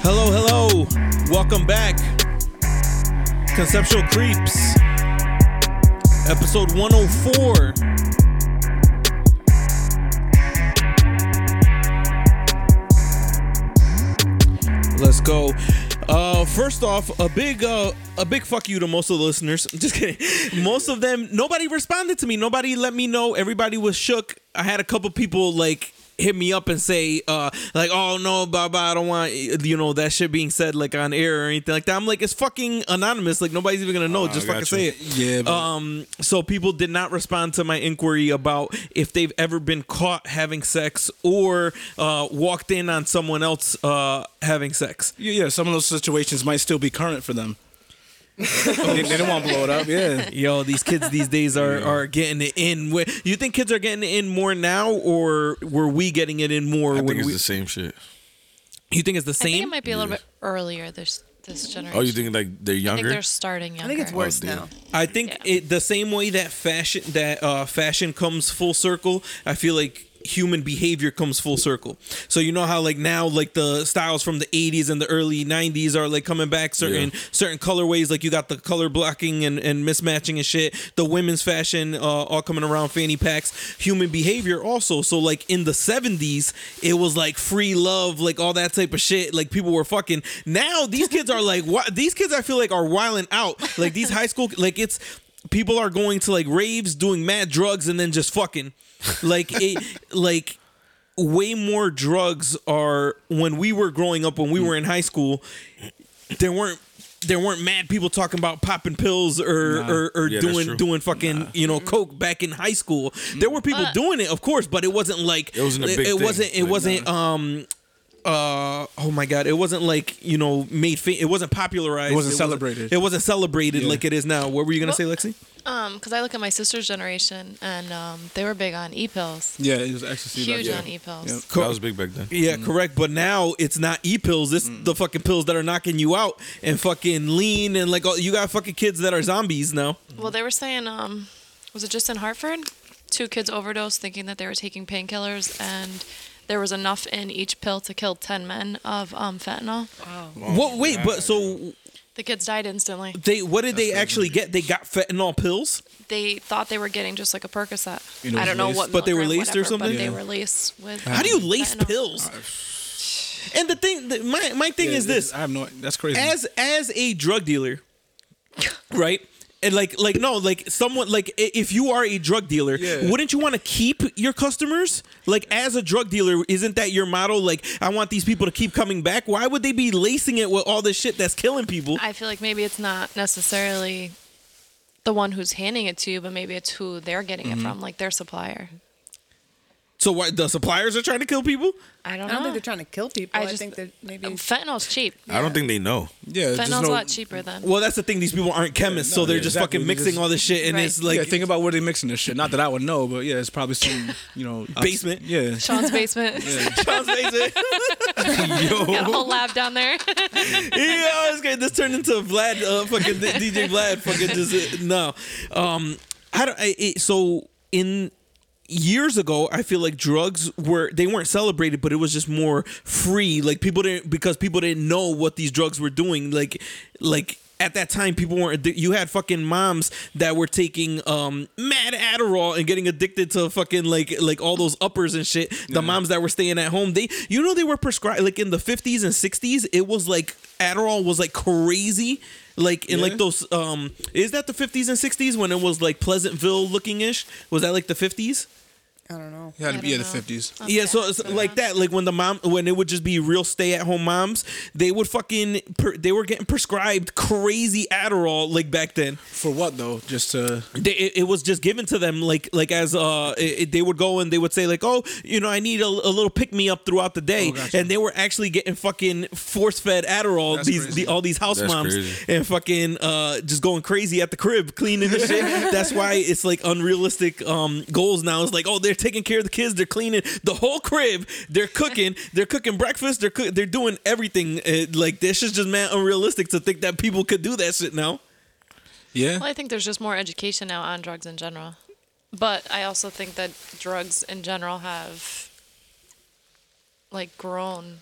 Hello, hello. Welcome back. Conceptual Creeps. Episode 104. Go. Uh, first off, a big uh, a big fuck you to most of the listeners. I'm Just kidding. Most of them, nobody responded to me. Nobody let me know. Everybody was shook. I had a couple people like hit me up and say uh like oh no blah blah I don't want you know that shit being said like on air or anything like that. I'm like it's fucking anonymous. Like nobody's even gonna know. Just I fucking got say it. Yeah, but- Um. So people did not respond to my inquiry about if they've ever been caught having sex or uh walked in on someone else uh having sex. Yeah, yeah, some of those situations might still be current for them. They, they don't want to blow it up. Yeah. Yo, these kids these days are are getting it in. Where- You think kids are getting it in more now, or were we getting it in more I when think it's we? the same shit. You think it's the same? I think it might be a little bit earlier this this generation. Oh, you think like they're I think younger? they're starting younger. I think it's worse damn. now. I think Yeah. it the same way that fashion that uh, fashion comes full circle. I feel like human behavior comes full circle. So you know how like now like the styles from the 80s and the early 90s are like coming back certain Yeah. certain colorways like you got the color blocking and, and mismatching and shit. The women's fashion uh, all coming around fanny packs. Human behavior also. So like in the 70s it was like free love like all that type of shit like people were fucking. Now these kids are like what these kids I feel like are wilding out. Like these high school like it's people are going to like raves doing mad drugs and then just fucking like it like way more drugs are when we were growing up when we were in high school there weren't there weren't mad people talking about popping pills or or, or Yeah, doing doing fucking you know coke back in high school. There were people But- doing it, of course, but it wasn't like It wasn't a big it, thing. wasn't it Like, wasn't um uh oh my god it wasn't like you know made fa- it wasn't popularized It wasn't celebrated. it wasn't celebrated Yeah. like it is now what were you gonna say lexi Um, because I look at my sister's generation, and um, they were big on e-pills, Yeah, it was ecstasy. huge yeah. on e-pills. Yeah. Co- that was big back then. Yeah, correct. But now it's not e pills. This the fucking pills that are knocking you out and fucking lean and like all, you got fucking kids that are zombies now. Well, they were saying, um, was it just in Hartford? Two kids overdosed thinking that they were taking painkillers, and there was enough in each pill to kill ten men of um, fentanyl. what? Wait, but so The kids died instantly. they what did they actually get? They got fentanyl pills. They thought they were getting just like a Percocet. You know, I don't know laced- what, But they were milligram, laced or whatever, something? But they Yeah. were laced with. How do you lace fentanyl. pills? And the thing, the, my my thing Yeah, is this: I have no. That's crazy. as as a drug dealer, right? And like like no like someone like if you are a drug dealer, Yeah. wouldn't you want to keep your customers? Like as a drug dealer, isn't that your motto? Like I want these people to keep coming back. Why would they be lacing it with all this shit that's killing people? I feel like maybe it's not necessarily the one who's handing it to you, but maybe it's who they're getting Mm-hmm. it from, like their supplier. So what the suppliers are trying to kill people? I don't I don't think they're trying to kill people. I I, just- think they're maybe. Um, Fentanyl's cheap. I don't think they know. yeah, just Fentanyl's no, a lot cheaper than. Well, that's the thing. These people aren't chemists, so no, they're yeah, just exactly. fucking mixing just- all this shit, and Right. it's like yeah, think about where they're mixing this shit. Not that I would know, but yeah, it's probably some, you know, Basement. Yeah. Sean's basement. Sean's basement. Got a whole lab down there. yeah, it's good. This turned into Vlad, uh, fucking DJ Vlad, fucking just uh, no. Um, how do I? It, so in years ago, I feel like drugs were they weren't celebrated, but it was just more free. Like people didn't because people didn't know what these drugs were doing. Like like. At that time, people weren't. You had fucking moms that were taking um mad Adderall and getting addicted to fucking like like all those uppers and shit. The moms that were staying at home, they you know they were prescribed like in the fifties and sixties. It was like Adderall was like crazy, like in like those um. Is that the fifties and sixties when it was like Pleasantville looking ish? Was that like the fifties? I don't know. It had to be in the know. fifties. Yeah, so it's like that, like when the mom, when it would just be real stay-at-home moms, they would fucking, per, they were getting prescribed crazy Adderall, like back then. For what though? Just to They, it, it was just given to them, like, like as uh, it, it- they would go and they would say like, oh, you know, I need a, a little pick me up throughout the day, Oh, gotcha. and they were actually getting fucking force-fed Adderall. That's these, crazy. the, all these house That's moms, crazy. and fucking uh, just going crazy at the crib, cleaning the shit. That's why it's like unrealistic um goals now. It's like, oh, they're taking care of the kids. They're cleaning the whole crib. They're cooking. they're cooking breakfast. They're cook, they're doing everything. Uh, like this is just man unrealistic to think that people could do that shit now. Yeah. Well, I think there's just more education now on drugs in general. But I also think that drugs in general have like grown.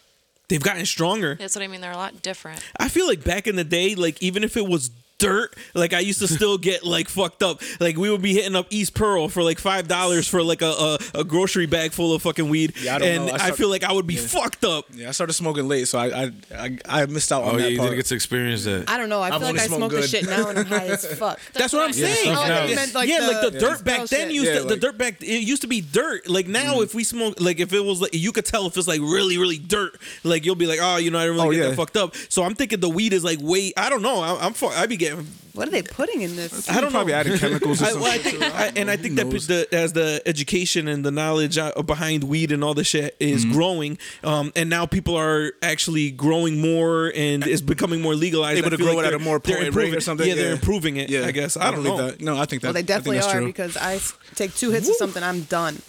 They've gotten stronger. That's what I mean. They're a lot different. I feel like back in the day, like even if it was dirt, like I used to still get like fucked up. Like we would be hitting up East Pearl for like five dollars for like a, a, a grocery bag full of fucking weed, Yeah, I don't and know. I I, feel like I would be fucked up. Yeah, I started smoking late, so I I I, I missed out on Oh yeah, that you part. didn't get to experience that. I don't know. I I've feel like I smoked smoke the good. shit now and I'm high as fuck. That's what I'm Yeah, saying. stuff Oh, I now. thought you meant like yeah, the, like the dirt back then shit. used Yeah, to, the dirt back it used to be dirt. Like now, Mm-hmm. if we smoke, like if it was like you could tell if it's like really really dirt. Like you'll be like, oh, you know, I don't really Oh, get yeah. that fucked up. So I'm thinking the weed is like way. I don't know. I, I'm fu- I be getting. What are they putting in this? I don't probably know. added chemicals or I, well, I think. I, and I think that the, as the education and the knowledge uh, behind weed and all this shit is Mm-hmm. growing, um, and now people are actually growing more and it's becoming more legalized. Able to grow like it at a more they're potent rate or something. Yeah, they're improving it. Yeah, I guess I, don't believe know. That. No, I think that. Well, they definitely that's are true. because I take two hits of something, I'm done.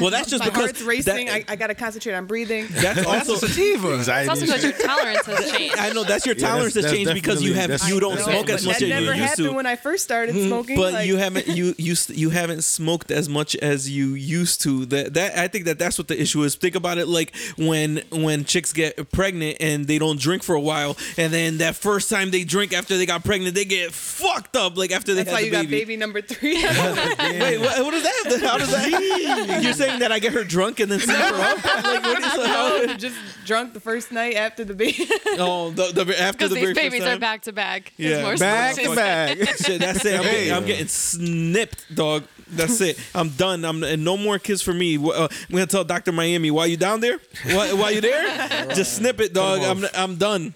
Well, that's just My because heart's racing. that- I, I gotta concentrate on breathing. that's also. sativa. It's also because your tolerance has changed. I know that's your tolerance has changed because you have you don't that's- but as much that as never you used happened to. when I first started mm-hmm. smoking. but like, you haven't you you you haven't smoked as much as you used to. That that I think that that's what the issue is. Think about it like when when chicks get pregnant and they don't drink for a while, and then that first time they drink after they got pregnant, they get fucked up. Like after they That's had why the you got baby. baby number three. Wait, what, what is that? How does that? You're saying that I get her drunk and then sleep her up? Like what is how? no, just drunk the first night after the baby. Oh, the, the after Because the these very babies first are back to back. Yeah. It's more Back smooth. to back. Shit, that's it. I'm, Hey. getting, I'm getting snipped, dog. That's it. I'm done. I'm and no more kids for me. Uh, I'm gonna tell Doctor Miami why you down there. Why, why you there? Just snip it, dog. I'm I'm done.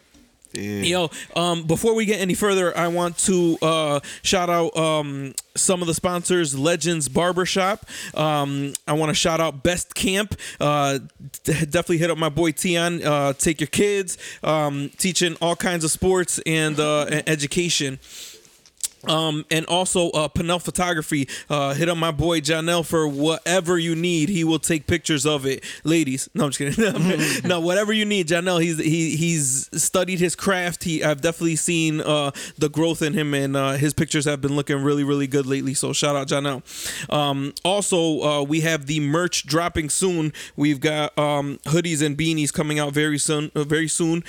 Yo, um, before we get any further, I want to uh, shout out um, some of the sponsors. Legends Barbershop. Um, I want to shout out Best Camp. Uh, d- definitely hit up my boy Tion. Uh, take your kids, um, teaching all kinds of sports and, uh, and education. Um, and also uh, Pinel Photography. Uh, hit up my boy Janelle for whatever you need. He will take pictures of it, ladies. No, I'm just kidding. no, whatever you need, Janelle. He's he he's studied his craft. He I've definitely seen uh, the growth in him, and uh, his pictures have been looking really really good lately. So shout out Janelle. Um, also, uh, we have the merch dropping soon. We've got um, hoodies and beanies coming out very soon. Uh, very soon.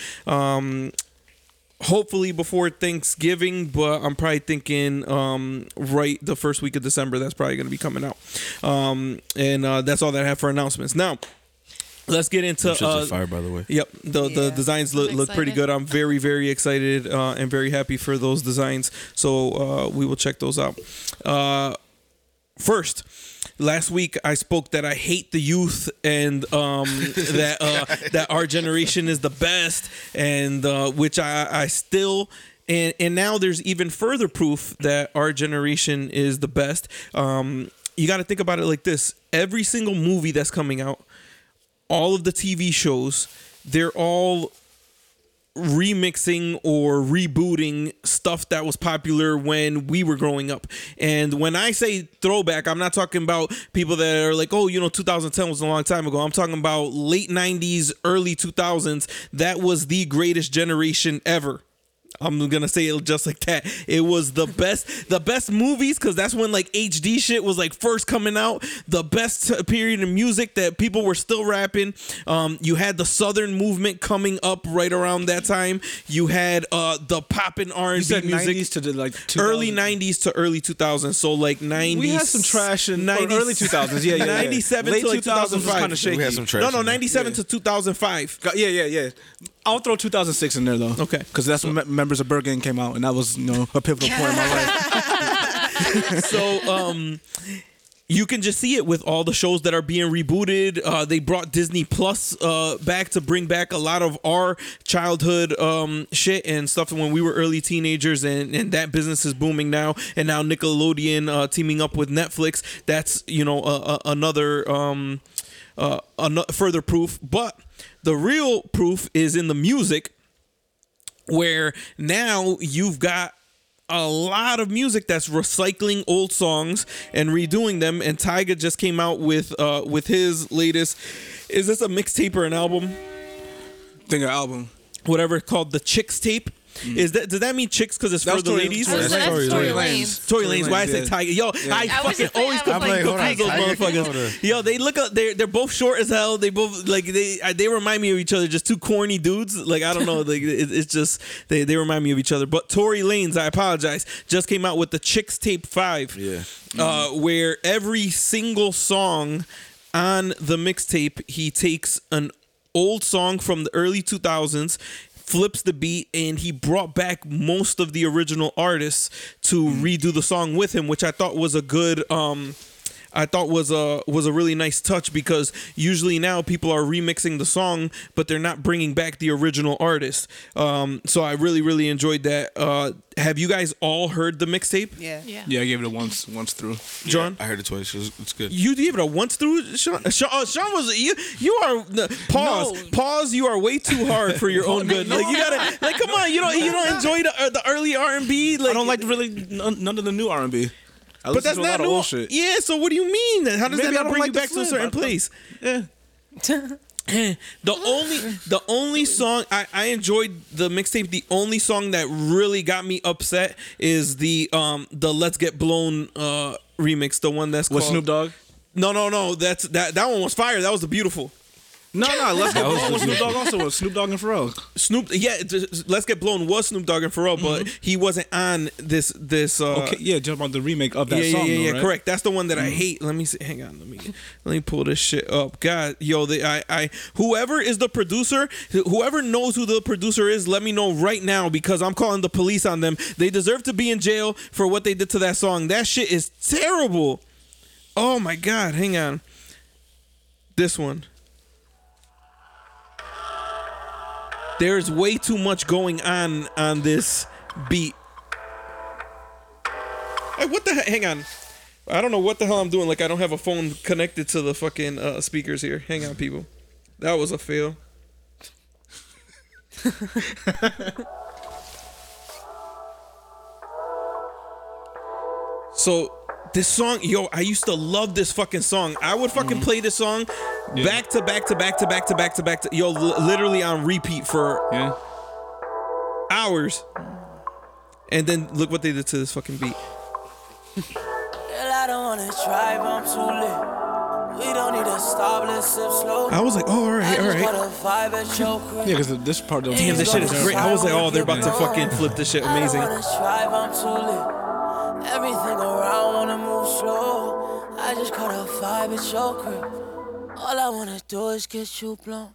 Hopefully before Thanksgiving, but I'm probably thinking um, right the first week of December. That's probably going to be coming out. Um, and uh, that's all that I have for announcements. Now, let's get into. Shits are Uh, fire, by the way. Yep, the the designs look, look pretty good. I'm very very excited uh, and very happy for those designs. So uh, we will check those out. Uh, first, last week I spoke that I hate the youth and um, that uh, that our generation is the best, and uh, which I I still. And, and now there's even further proof that our generation is the best. Um, you got to think about it like this: every single movie that's coming out, all of the TV shows, they're all remixing or rebooting stuff that was popular when we were growing up. And when I say throwback, I'm not talking about people that are like, oh, you know, 2010 was a long time ago. I'm talking about late 90s, early 2000s. That was the greatest generation ever. I'm gonna say it just like that. It was the best, the best movies because that's when like HD shit was like first coming out. The best period in music that people were still rapping. Um, you had the Southern movement coming up right around that time. You had uh the poppin' R You and B said music. 90s to the like 2000s. Early '90s to early 2000s, so like '90s. We had some trash in 90s, early 2000s. Yeah, yeah, yeah. 97 Late to like 2000s was 2005. kinda shaky. We had some trash. no, no, in there. 97 to 2005. Yeah, yeah, yeah. I'll throw 2006 in there though. Okay. Because that's when members of Bergen came out, and that was you know a pivotal point in my life. so um you can just see it with all the shows that are being rebooted. Uh, they brought Disney Plus uh, back to bring back a lot of our childhood um, shit and stuff when we were early teenagers, and, and that business is booming now. And now Nickelodeon uh, teaming up with Netflix. That's you know uh, uh, another um, uh, ano- further proof. But the real proof is in the music, where now you've got a lot of music that's recycling old songs and redoing them. And Tyga just came out with uh with his latest. Is this a mixtape or an album? Think of album. Whatever called the Chixtape. Is that does that mean chicks because it's That for the Tory- ladies? Tory That's, Lanez. Tory Tory Lanez. Lanez. Tory Lanez. Why I said Tyga? Yo, I, I fucking always I'm confuse like, hold those Tyga motherfuckers. Yo, they look up. They're they're both short as hell. They both like they uh, they remind me of each other. Just two corny dudes. Like I don't know. Like it, it's just they they remind me of each other. But Tory Lanez, I apologize, just came out with the Chixtape Five. Yeah. Uh, where every single song on the mixtape, he takes an old song from the early 2000s, flips the beat, and he brought back most of the original artists to redo the song with him, which I thought was a good. Um, I thought was a was a really nice touch because usually now people are remixing the song, but they're not bringing back the original artist. Um, so I really really enjoyed that. Uh, have you guys all heard the mixtape, Yeah. Yeah. Yeah, I gave it a once once through. John? I heard it twice. It's, it's good. You gave it a once through, Sean. Sean, uh, Sean was you. You are no, pause. No. Pause. You are way too hard for your own good. Like you gotta like. Come on. You don't. You don't enjoy the uh, the early R and B. Like I don't like really none, none of the new R and B. But that's to a lot not of new. shit. Yeah. So what do you mean? then? How does Maybe that not bring like you the back to a certain place? Yeah. The only the only song I, I enjoyed the mixtape. The only song that really got me upset is the um the Let's Get Blown uh remix. The one that's With called Snoop Dogg? No, no, no. That's that that one was fire. That was the beautiful. No, no. Let's get was blown with Snoop Dogg also with Snoop Dogg and Pharrell. Snoop, yeah, just- Let's Get Blown was Snoop Dogg and Pharrell, but he wasn't on this this. Uh, Okay, yeah, jump on the remake of that yeah, song. yeah, yeah, though, yeah, right? correct. That's the one that I hate. Let me see. Hang on. Let me let me pull this shit up. God, yo, the, I, I, whoever is the producer, whoever knows who the producer is, let me know right now because I'm calling the police on them. They deserve to be in jail for what they did to that song. That shit is terrible. Oh my god, hang on. This one. There's way too much going on on this beat. Hey, what the heck? Hang on. I don't know what the hell I'm doing. Like, I don't have a phone connected to the fucking uh, speakers here. Hang on, people. That was a fail. so, this song, yo, I used to love this fucking song. I would fucking mm. play this song back to back to back to back to back to back to, yo, li- literally on repeat for Yeah. hours. And then look what they did to this fucking beat. Girl, I don't wanna drive, I'm too lit. We don't need to stop, let's sip slow. I was like, oh, all I right, all just right. got a vibe at your crib. Yeah, because this part of Damn, this shit is great. I was like, oh, they're about to fucking flip this shit. Amazing. I just caught a vibe at your crib. All I wanna do is get you blown.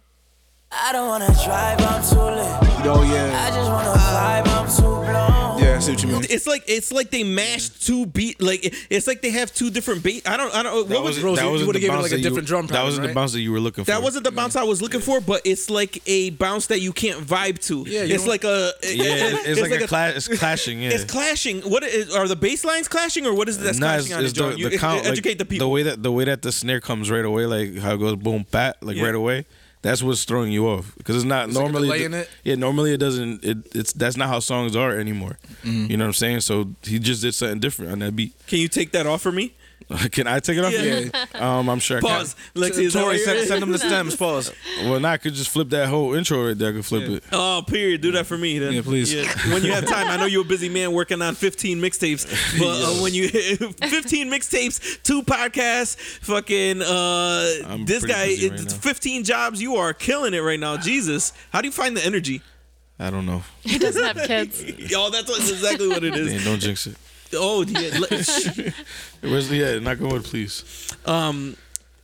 I don't wanna drive, I'm too lit. Oh yeah, I just wanna vibe, I'm too blown. yeah. I see what you mean. It's like it's like they mashed two beat. Like it- it's like they have two different beat. I don't. I don't. What was, Rose, you- you wasn't would've the given it bounce like a that you- different drum That pattern, wasn't right? the bounce that you were looking for. that wasn't the bounce I was looking for, but it's like a bounce that you can't vibe to. Yeah, you it's don't- like a. Yeah, it's, it's like, a, clash. It's clashing. Yeah. It's clashing. What is, are the bass lines clashing, or what is it that's Nah, clashing it's, on it, it's John? the, You the count, educate like, the people. The way that the way that the snare comes right away, like how it goes boom pat, like Yeah. right away. That's what's throwing you off because it's not It's normally. delay in it? Yeah, normally it doesn't. It, it's that's not how songs are anymore. Mm-hmm. You know what I'm saying? So he just did something different on that beat. Can you take that off for me? Can I take it off? Yeah. Um, I'm sure. I Pause. can. Lexi, is Tori, send, send them the stems. Pause. Well, now I could just flip that whole intro right there. I could flip Yeah. it. Oh, period. Do that for me then. Yeah, please. When you have time, I know you're a busy man working on 15 mixtapes, but uh, when you 15 mixtapes, two podcasts, fucking uh, I'm this guy, busy right it's now. 15 jobs. You are killing it right now. Jesus, how do you find the energy? I don't know. He doesn't have kids. Yo, that's, that's exactly what it is. Man, don't jinx it. Oh, yeah. Where's the yeah? Knock on wood, please. um,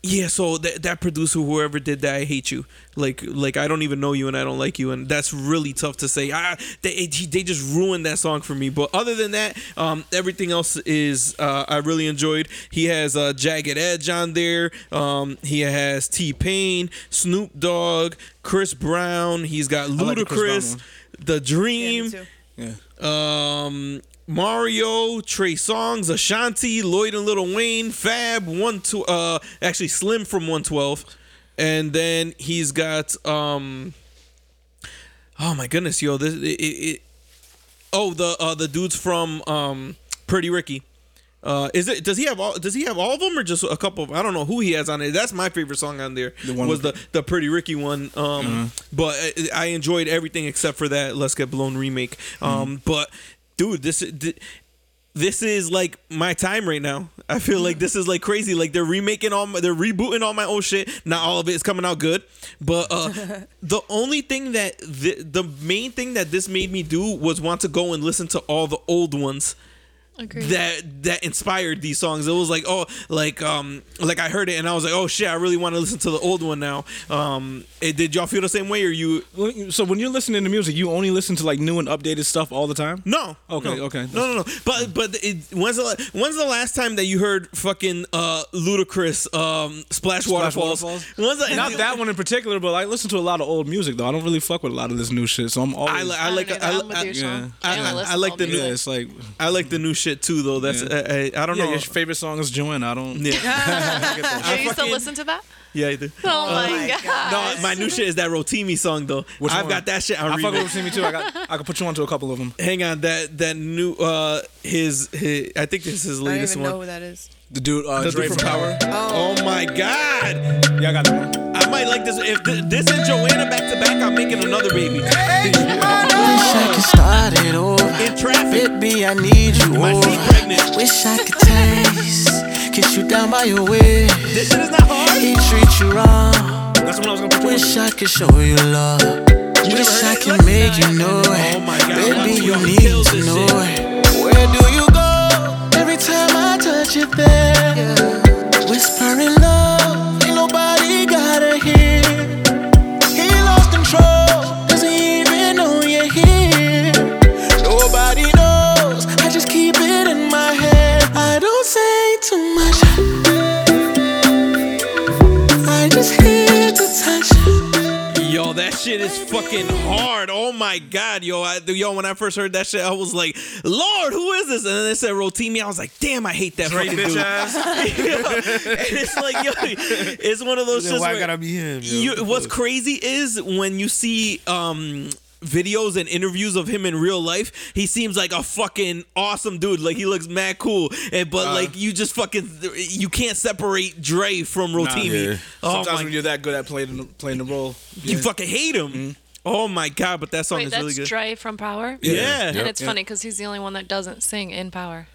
yeah. So that that producer, whoever did that, I hate you. Like, like I don't even know you, and I don't like you, and that's really tough to say. Ah, they they just ruined that song for me. But other than that, um, everything else is uh, I really enjoyed. He has uh, Jagged Edge on there. Um, he has T Pain, Snoop Dogg, Chris Brown. He's got like the Ludacris, Brown The Dream me. Yeah. um Mario, Trey Songz, Ashanti, Lloyd and Lil Wayne, Fab, one to uh actually Slim from 112. And then he's got um Oh my goodness, yo, this it, it, oh the uh, the dudes from um, Pretty Ricky. Uh, is it? Does he have all? Does he have all of them, or just a couple? Of, I don't know who he has on it. That's my favorite song on there. The one was the the Pretty Ricky one. Um, but I, I enjoyed everything except for that Let's Get Blown remake. Um, but dude, this this is like my time right now. I feel like this is like crazy. Like they're remaking all my, they're rebooting all my old shit. Not all of it is coming out good, but uh, the only thing that the the main thing that this made me do was want to go and listen to all the old ones Agreed. that that inspired these songs. It was like oh like um like I heard it and I was like oh shit I really want to listen to the old one now. Um, eh, did y'all feel the same way or you? So when you're listening to music, you only listen to like new and updated stuff all the time. No. Okay, no. okay. No, no, no. But but it, when's the when's the last time that you heard fucking uh Ludacris um splash, waterfalls? Waterfalls? When's the, Not that one in particular, but I listen to a lot of old music though. I don't really fuck with a lot of this new shit, so I'm always. I, li- I I like I, like the new yeah, it's like I like the new shit too though. That's Yeah. I, I, I don't yeah, know. your favorite song is Joanne. I don't. Yeah. Do you still fucking- listen to that? Yeah, I do. Oh, my god. No, my new shit is that Rotimi song though. Which I've one? got that shit on I fuck with Timmy too. I got. I can put you onto a couple of them. Hang on, that that new uh his, his I think this is his latest one. I don't even one. know who that is. The dude, uh, The Dre dude from Power. Oh my god. Yeah, I got that one. I might like this. If th- this and Joanna back to back, I'm making another baby. Wish I could start it over. In traffic, Baby, I need you my over. seat pregnant. Wish I could taste, kiss you down by your waist. This shit is not hard. He treat you wrong. That's when I was gonna. Wish I could show you love. Wish I could Let's- make you know oh it. Oh my God, Baby, you need to know shit. it. Where do you go? Every time I touch it there. Whispering love, shit is fucking hard. Oh my god, yo, I, yo. When I first heard that shit, I was like, "Lord, who is this?" And then they said Rotimi. I was like, "Damn, I hate that fucking dude." and it's like, yo, it's one of those shits Why where- gotta be him? yo? you, what's crazy is when you see um videos and interviews of him in real life he seems like a fucking awesome dude. Like he looks mad cool. And but uh, like you just fucking you can't separate Dre from Rotimi. yeah. oh Sometimes my when you're that good at playing the, playing the role, you fucking hate him. Mm-hmm. Oh my god but that song Wait, is that's really good. Dre from Power? yeah, And Yep. it's funny because he's the only one that doesn't sing in Power.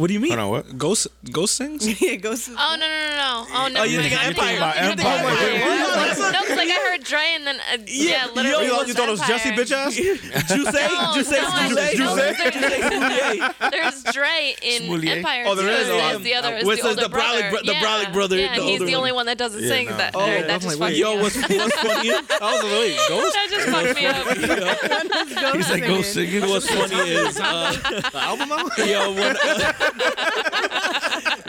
What do you mean Hold on, what? Ghost Ghost sings. yeah, goes. To, Oh no no no no! Oh no! Oh, you think I'm Empire. I'm thinking Empire. Empire. No, because like I heard Dre and then uh, yeah, yo, literally. you was you thought it was Jussie, bitch ass? Juice No, Juice no, I- Juice no, Juice There's Dre in Smoulier. Empire Oh, there too. is? Oh, There's I'm- the other is What's the the- older the Brolic brother. bro- the yeah. Brolic brother, Yeah, the he's older the only one. one that doesn't sing. no. That Oh, that I'm just like, fucked wait. me yo up. what's what's funny I was like, wait, Ghost. That just fucked me up. He's like, go sing it. What's funny is uh, The album album? yo when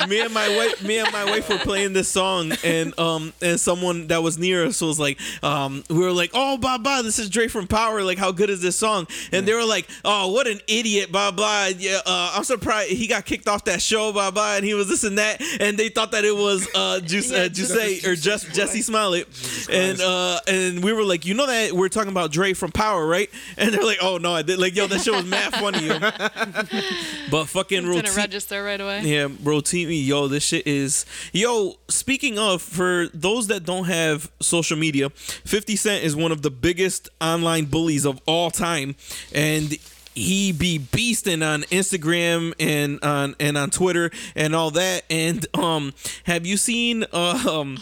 me and my wife me and my wife were playing this song and um and someone that was near us was like um we were like oh blah blah this is Dre from Power. Like how good is this song? And they were like oh what an idiot blah blah yeah uh, I'm surprised he got kicked off that show blah blah and he was this and that. And they thought that it was uh Juice uh, Juice or just Jussie Smollett. And uh and we were like you know that we're talking about Dre from Power right? And they're like oh no I did. Like yo that show was mad funny yo. but fucking Roti- register right away. yeah, Rotimi, yo, this shit is yo. Speaking of, for those that don't have social media, Fifty Cent is one of the biggest online bullies of all time, and he be beasting on Instagram and on and on Twitter and all that. And um, have you seen uh, um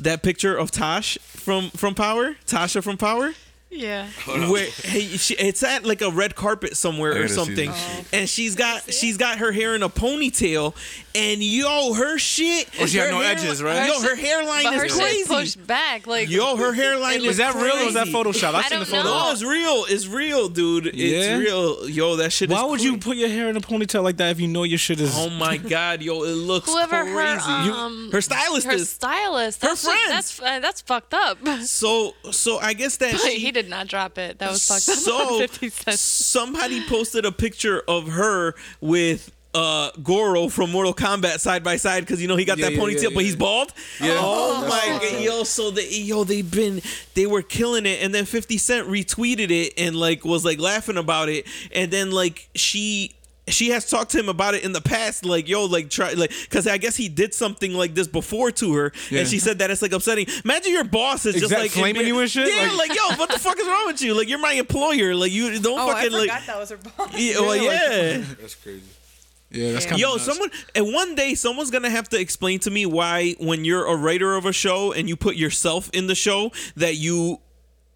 that picture of Tosh from from Power? Tasha from Power Yeah. where hey, she, it's at like a red carpet somewhere or something, and she's got she's got her hair in a ponytail, and yo, her shit. Oh, she had no hairline- edges, right? Yo, her hairline But her is shit's crazy. pushed back. Like Yo, her hairline Is that real or is that crazy. Photoshop? I've I seen the don't photo. know. No, it's real. It's real, dude. It's Yeah? real. Yo, that shit. Why is would you put your hair in a ponytail like that if you know your shit is? Oh my god, yo, it looks whoever crazy. her You- um her stylist her is stylist. Her That's just- that's uh, that's fucked up. so. So I guess that she, he did not drop it. That was fucked up. so on 50 cents. somebody posted a picture of her with uh Goro from Mortal Kombat side by side because you know he got Yeah, that yeah, ponytail, yeah, but he's bald. Yeah. Oh my god, yo! So they yo they've been they were killing it, and then Fifty Cent retweeted it and like was like laughing about it, and then like she. She has talked to him about it in the past, like yo, like try, like, because I guess he did something like this before to her, Yeah. and she said that it's like upsetting. Imagine your boss is just Exact- like flaming you and shit? Yeah, Like- like, yo, what the fuck is wrong with you? Like you're my employer, like you don't fucking, like, Oh, I fucking forgot like. that was her boss. Yeah, well, yeah. That's crazy. Yeah, that's kind of Yo, someone and one day someone's gonna have to explain to me why when you're a writer of a show and you put yourself in the show that you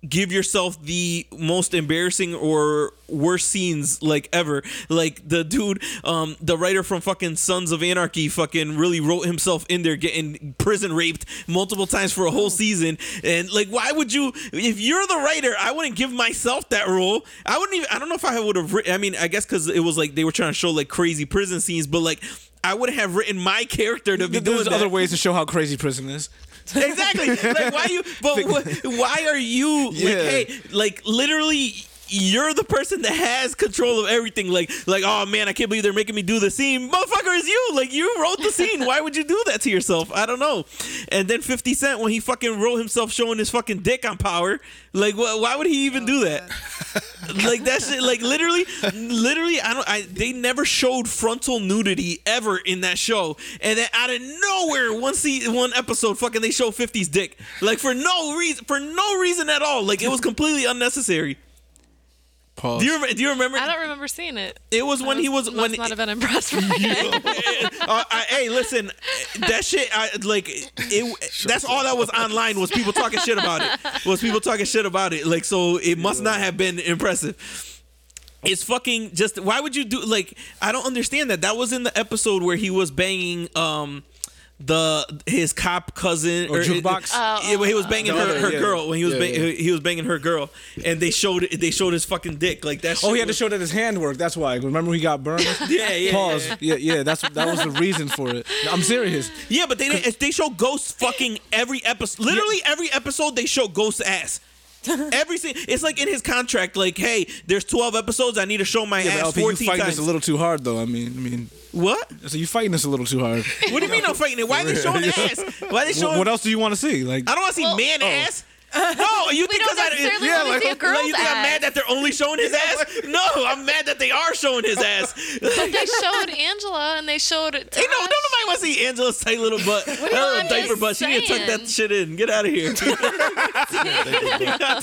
give yourself the most embarrassing or worst scenes like ever. Like the dude, um, the writer from fucking Sons of Anarchy fucking really wrote himself in there getting prison raped multiple times for a whole season. And like why would you if you're the writer, I wouldn't give myself that role. I wouldn't even I don't know if I would have written I mean, I guess cause it was like they were trying to show like crazy prison scenes, but like I wouldn't have written my character to be doing There's that. other ways to show how crazy prison is. Exactly. Like why you but wh- why are you like Yeah. hey like literally you're the person that has control of everything. Like, like, oh man, I can't believe they're making me do the scene. Motherfucker, is you. Like, you wrote the scene. Why would you do that to yourself? I don't know. And then 50 Cent, when he fucking wrote himself showing his fucking dick on power, like, wh- why would he even do that? like that shit. Like, literally, literally, I don't. I they never showed frontal nudity ever in that show, and then out of nowhere, one se- one episode, fucking they show 50's dick, like for no reason, for no reason at all. Like it was completely unnecessary. Pause. Do you remember? Do you remember? I don't remember seeing it. It was when he was Must when. not have been impressed by it. uh, I, hey, listen, that shit. I like it. That's all that was online was people talking shit about it. Was people talking shit about it? Like, so it must not have been impressive. It's fucking just. Why would you do like? I don't understand that. That was in the episode where he was banging um the his cop cousin Oh, jukebox? Oh, yeah, when he was uh, banging The her, her yeah. girl when he was Yeah, bang, yeah. he was banging her girl and they showed they showed his fucking dick like that. Oh, he had to show that his hand worked. That's why. Remember he got burned? Yeah, yeah, Pause. yeah. Yeah, yeah. That's that was the reason for it. I'm serious. Yeah, but they they show Ghost fucking every episode. Literally every episode they show ghost ass. Every si- it's like in his contract, like, hey, there's 12 episodes. I need to show my Yeah, ass but LP, you 14 fighting times. this a little too hard, though. I mean, I mean, what? so you fighting this a little too hard. What do you mean I'm fighting it? Why are they showing ass? Why are they showing? what, what else do you want to see? Like, I don't want to see Well- man oh. ass. No, you think because I necessarily yeah, like, see a girl's like you think ass. I'm mad that they're only showing his ass? No, I'm mad that they are showing his ass. But they showed Angela and they showed Tosh. Hey, no, don't nobody want to see Angela's tight little butt, her do you little? I'm diaper just butt. She need to tuck that shit in. Get out of here. Got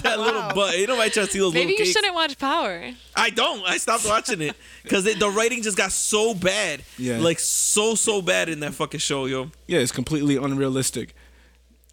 that little butt. Ain't nobody trying to see those Maybe little you cakes. shouldn't watch Power. I don't. I stopped watching it because the writing just got so bad. Yeah. Like so so bad in that fucking show, yo. yeah, it's completely unrealistic.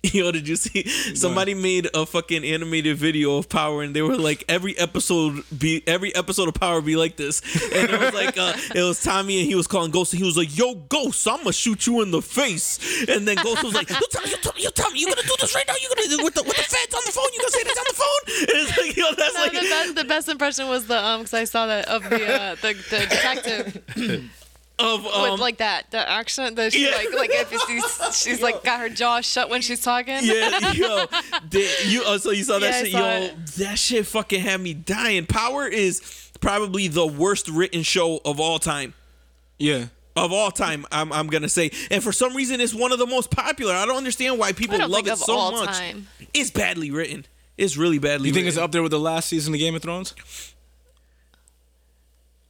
Yo, did you see? Somebody made a fucking animated video of Power, and they were like, every episode be every episode of Power be like this, and it was like, uh, it was Tommy, and he was calling Ghost, and he was like, "Yo, Ghost, I'm gonna shoot you in the face," and then Ghost was like, "You tell me, you tell me, you tell me, you gonna do this right now? You gonna do it with the with the feds on the phone? You gonna say this on the phone?" And it's like, yo, that's No, like, the best the best impression was the um because I saw that of the uh, the, the detective of um, with like that the accent that she yeah. like like if she's she's like got her jaw shut when she's talking. Yeah, yo, the, you oh, so you saw that Yeah, shit, saw yo. it. That shit fucking had me dying. Power is probably the worst written show of all time. Yeah. Of all time, I'm I'm gonna say, and for some reason, it's one of the most popular. I don't understand why people love it so much. time. It's badly written. It's really badly. You think it's up there with the last season of Game of Thrones?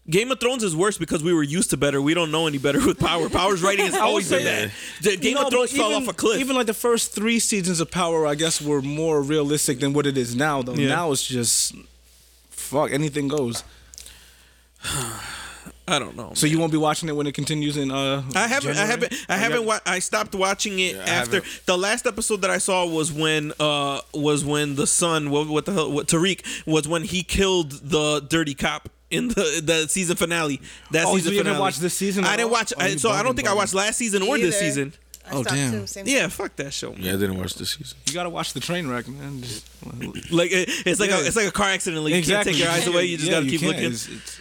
Game of Thrones is worse because we were used to better. We don't know any better with Power. Power's writing has always been bad. The Game No, of Thrones fell even- off a cliff. Even like the first three seasons of Power, I guess, were more realistic than what it is now. Though Yeah. now it's just fuck anything goes. I don't know. So you won't be watching it when it continues in. uh I haven't. January? I haven't. I haven't. Wa- I stopped watching it I after the last episode that I saw was when uh was when the son what, what the hell what Tariq was when he killed the dirty cop in the the season finale. That Oh, so season you didn't finale. watch this season I didn't watch. Oh, I, so I don't think I watched last season or Me this season. I Oh, damn. Too, Yeah, fuck that show. Yeah, I didn't watch this season. You gotta watch the train wreck, man. Just, Like it, it's like Yeah. a it's like a car accident. Like you can't take your eyes away. You just Yeah, gotta keep can't. looking. It's- it's-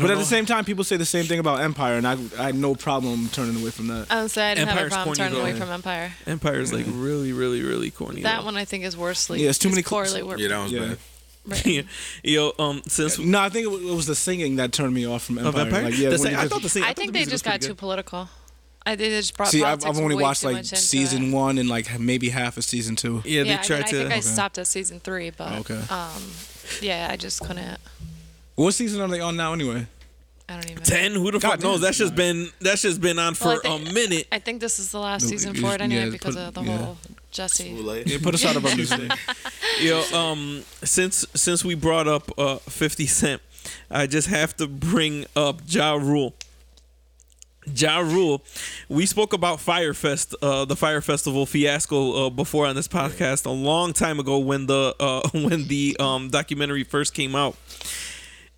but at the same time, people say the same thing about Empire, and I, I had no problem turning away from that. I was say I didn't Empire's have a problem turning away from Empire. Empire is like really, really, really corny. That though. one I think is worse. Yeah, it's too many cl- poorly worked. Yeah, that was Yeah. bad. Right. Yo, um, since No, I think it was the singing that turned me off from Empire. Empire, Like, yeah, The when sing- you I thought the sing- I thought think the they just got too good. political. I they just brought. See, I've, I've only watched like season it. one and like maybe half of season two. Yeah, they Yeah, I, mean, tried I to. think I stopped at season three, but Okay. um, yeah, I just couldn't. What season are they on now anyway? I don't even. Ten? Who the fuck knows? damn. That's just been that's just been on for Well, think- a minute. I think this is the last season for it anyway yeah, because put- of the yeah. whole Jussie. Yeah, put us out of our music. Yo, um, since since we brought up uh 50 Cent, I just have to bring up Ja Rule. Ja Rule, we spoke about Fyre Fest, uh, the Fyre Festival fiasco uh, before on this podcast a long time ago when the uh, when the um, documentary first came out,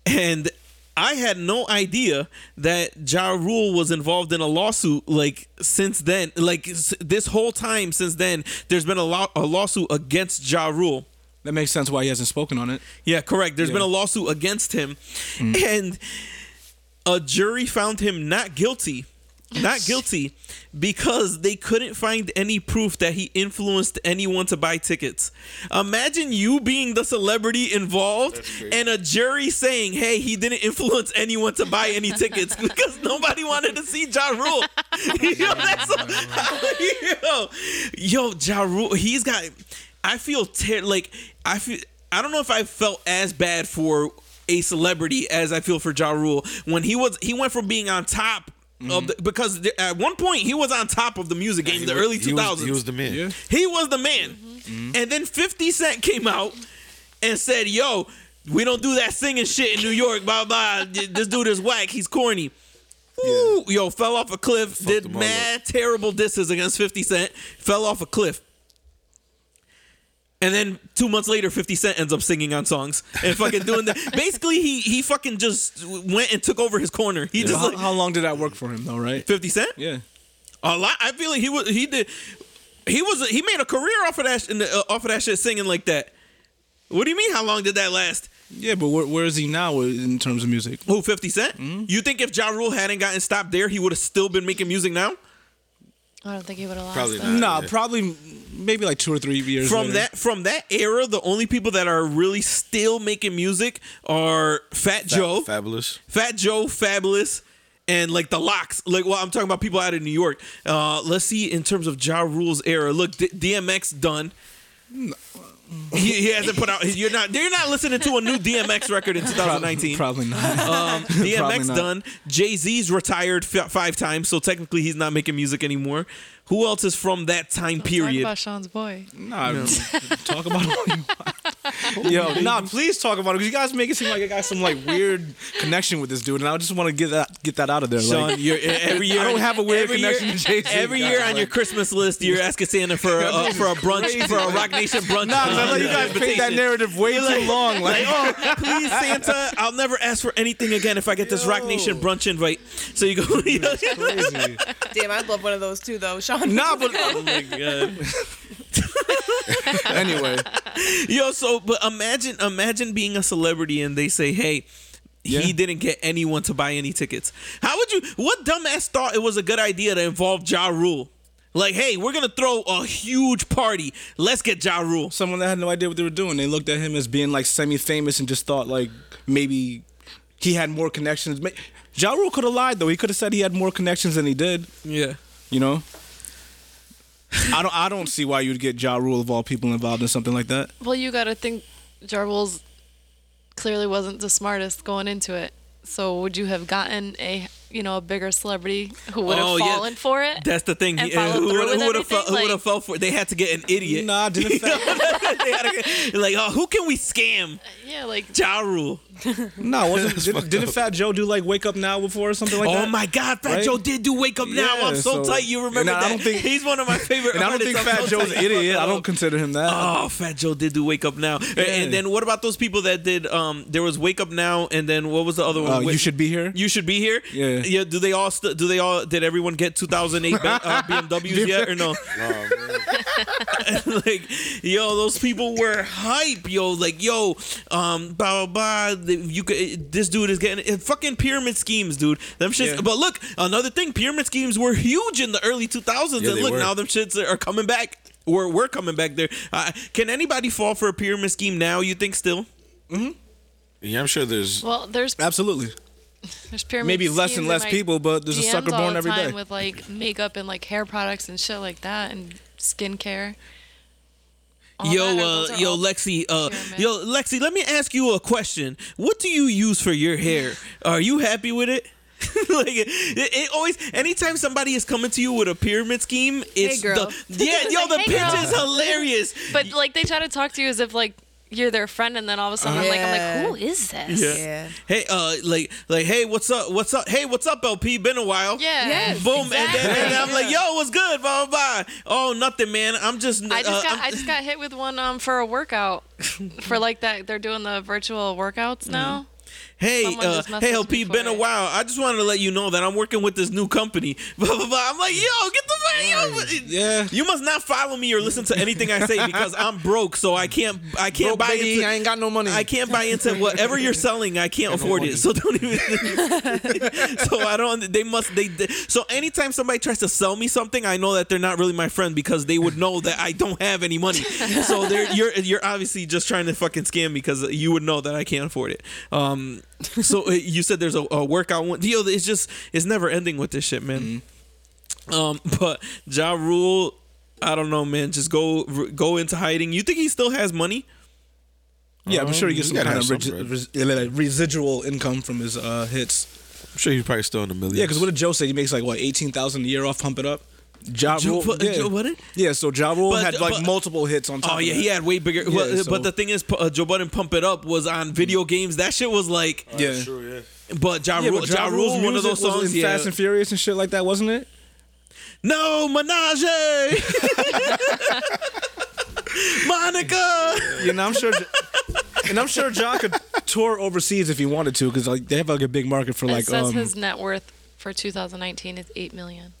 and I had no idea that Ja Rule was involved in a lawsuit. Like since then, like s- this whole time since then, there's been a, law- a lawsuit against Ja Rule. That makes sense why he hasn't spoken on it. Yeah, correct. There's Yeah. been a lawsuit against him, hmm. and a jury found him not guilty. Not guilty because they couldn't find any proof that he influenced anyone to buy tickets. Imagine you being the celebrity involved and a jury saying, hey, he didn't influence anyone to buy any tickets because nobody wanted to see Ja Rule. yo, that's yo, yo, Ja Rule, he's got. I feel ter- like I feel. I don't know if I felt as bad for a celebrity as I feel for Ja Rule when he was. He went from being on top. Of the, mm-hmm. because th- at one point he was on top of the music game, in the early He was- He was the man. Yeah. He was the man. Mm-hmm. And then 50 Cent came out and said, Yo, we don't do that singing shit in New York, blah, blah. This dude is whack. He's corny. Ooh, Yo, fell off a cliff, did them all mad terrible disses against 50 Cent, fell off a cliff. And then two months later, 50 Cent ends up singing on songs and fucking doing that. Basically, he he fucking just went and took over his corner. He just how, like how long did that work for him though? Right? 50 Cent? Yeah. A lot. I feel like he was. He did. He was. He made a career off of that. in the- uh, Off of that shit, singing like that. What do you mean? How long did that last? Yeah, but where, where is he now in terms of music? Who? Fifty Cent? You think if Ja Rule hadn't gotten stopped there, he would have still been making music now? I don't think he would have lost. Probably them. not. Nah, probably maybe like two or three years From later. that from that era, the only people that are really still making music are Fat Joe, Fabolous. Fat Joe, Fabolous, and like the LOX. Like, well, I'm talking about people out of New York. Uh, let's see in terms of Ja Rule's era. Look, D- DMX done. He, he hasn't put out. You're not. You're not listening to a new DMX record in 2019. Probably not. Um, Probably DMX not. done. Jay Z's retired f- five times, so technically he's not making music anymore. Who else is from that time Talk period? about Sean's boy. Nah, talk about it. Yo, nah, please talk about it because you guys make it seem like I got some like weird connection with this dude, and I just want to get that get that out of there. Sean, like, you're, every year I don't have a weird every connection year, to Jay-Z, Every guys, year on like- your Christmas list, you're asking Santa for a, uh, for a brunch for a Roc Nation brunch. nah, 'cause I let you guys paint that narrative way too long. Like, Like, oh, please, Santa, I'll never ask for anything again if I get this Roc Nation brunch invite. So you go, you crazy. Damn, I'd love one of those too, though. Sean. Nah, but oh my god. anyway, Yo, so but imagine imagine being a celebrity and they say, "Hey, Yeah. he didn't get anyone to buy any tickets." How would you? What dumbass thought it was a good idea to involve Ja Rule? Like, hey, we're gonna throw a huge party. Let's get Ja Rule. someone that had no idea what they were doing, they looked at him as being like semi-famous and just thought like maybe he had more connections. Ma- Ja Rule could have lied though. He could have said he had more connections than he did. Yeah. You know. I don't. I don't see why you'd get Ja Rule of all people involved in something like that. Well, you got to think Ja Rule's clearly wasn't the smartest going into it. So would you have gotten a you know a bigger celebrity who would have Oh, yeah. fallen for it? That's the thing. And He- follow who through would with have fell, who would have like- fell for? it? They had to get an idiot. Nah, didn't. Fat, they had to get, like, oh, who can we scam? yeah, like Ja Rule. no, wasn't. Didn't, didn't Fat Joe do like Wake Up Now before or something like oh that? Oh my God, Fat Right? Joe did do Wake Up Now. I'm so, so- tight. You remember and I don't think- He's one of my favorite. And I don't think. I'm Fat so Joe's an idiot. I don't consider him that. Oh, Fat Joe did do Wake Up Now. And then what about those people that did? Um, there was Wake Up Now, and then what was the other one? Uh, Wait- you should be here. You should be here. Yeah. Yeah. Do they all? St- do they all? Did everyone get 2008 ba- uh, BMWs yet or no? like, yo, those people were hype. Yo, like, yo, um, blah blah blah. You could. This dude is getting fucking pyramid schemes, dude. Them shits. Yeah. But look, another thing, pyramid schemes were huge in the early 2000s, Yeah, and they look were. now them shits are coming back. We're we're coming back there. Uh, can anybody fall for a pyramid scheme now? You think still? Hmm. Yeah, I'm sure there's. Well, there's Absolutely. There's pyramid Maybe less and less people, but there's a sucker born the every time day. with like makeup and like hair products and shit like that and skincare. All yo, uh, yo, Lexi, uh, pyramid. yo, Lexi, let me ask you a question. What do you use for your hair? Are you happy with it? like it, it always anytime somebody is coming to you with a pyramid scheme it's girl. the yeah yo Like, the hey, pitch girl. is hilarious But like they try to talk to you as if like you're their friend, and then all of a sudden I'm like, I'm like, who is this? Yeah. Yeah. hey uh like like hey what's up what's up hey what's up LP been a while Yeah. Yes. boom and then, and then I'm Yeah. like yo what's good blah blah blah oh nothing man I'm just I just uh, got I'm- I just got hit with one um for a workout for like that they're doing the virtual workouts now. Hey, uh, hey, LP, been a while. I just wanted to let you know that I'm working with this new company. Blah blah blah. I'm like, yo, get the fuck, yo. Yeah. You must not follow me or listen to anything I say because I'm broke, so I can't, I can't Broke buy baby, into. I ain't got no money. I can't buy into whatever you're selling. I can't afford it, so don't even. so I don't. They must. They, they. So anytime somebody tries to sell me something, I know that they're not really my friend because they would know that I don't have any money. So they're you're you're obviously just trying to fucking scam me because you would know that I can't afford it. Um. So uh, you said there's a, a workout one. Yo, it's just it's never ending with this shit, man. Um. But Ja Rule. I don't know, man. Just go go into hiding. You think he still has money? Yeah, I'm sure he gets Um, some kind of have some regi- bread. res- residual income from his uh, hits. I'm sure he's probably still in the millions. Yeah, because what did Joe say? He makes like what eighteen thousand a year off Pump It Up. Ja Rule, what- yeah. Joe Budden? Yeah, so Ja Rule But- had like but- multiple hits on top. Oh of yeah, that. he had way bigger. Yeah, uh, so- but the thing is, Pu- uh, Joe Budden "Pump It Up" was on video games. That shit was like, Yeah. True, yeah. but Ja, Yeah, Rule, but ja, Ja Rule's Rule's one of those music was songs. in Yeah. Fast and Furious and shit like that, wasn't it? no menage, Monica. Yeah, and I'm sure, and I'm sure Ja could tour overseas if he wanted to, because like they have like a big market for it like says um. his net worth for 2019 is eight million.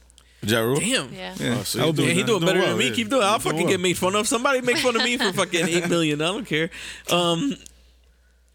Ja Rule? Damn. Yeah. yeah, Oh, so that he's would be- Yeah, he doing better well, than me. yeah. Keep doing. it. I'll doing fucking well. get made fun of. Somebody make fun of me for fucking eight million. I don't care. Um,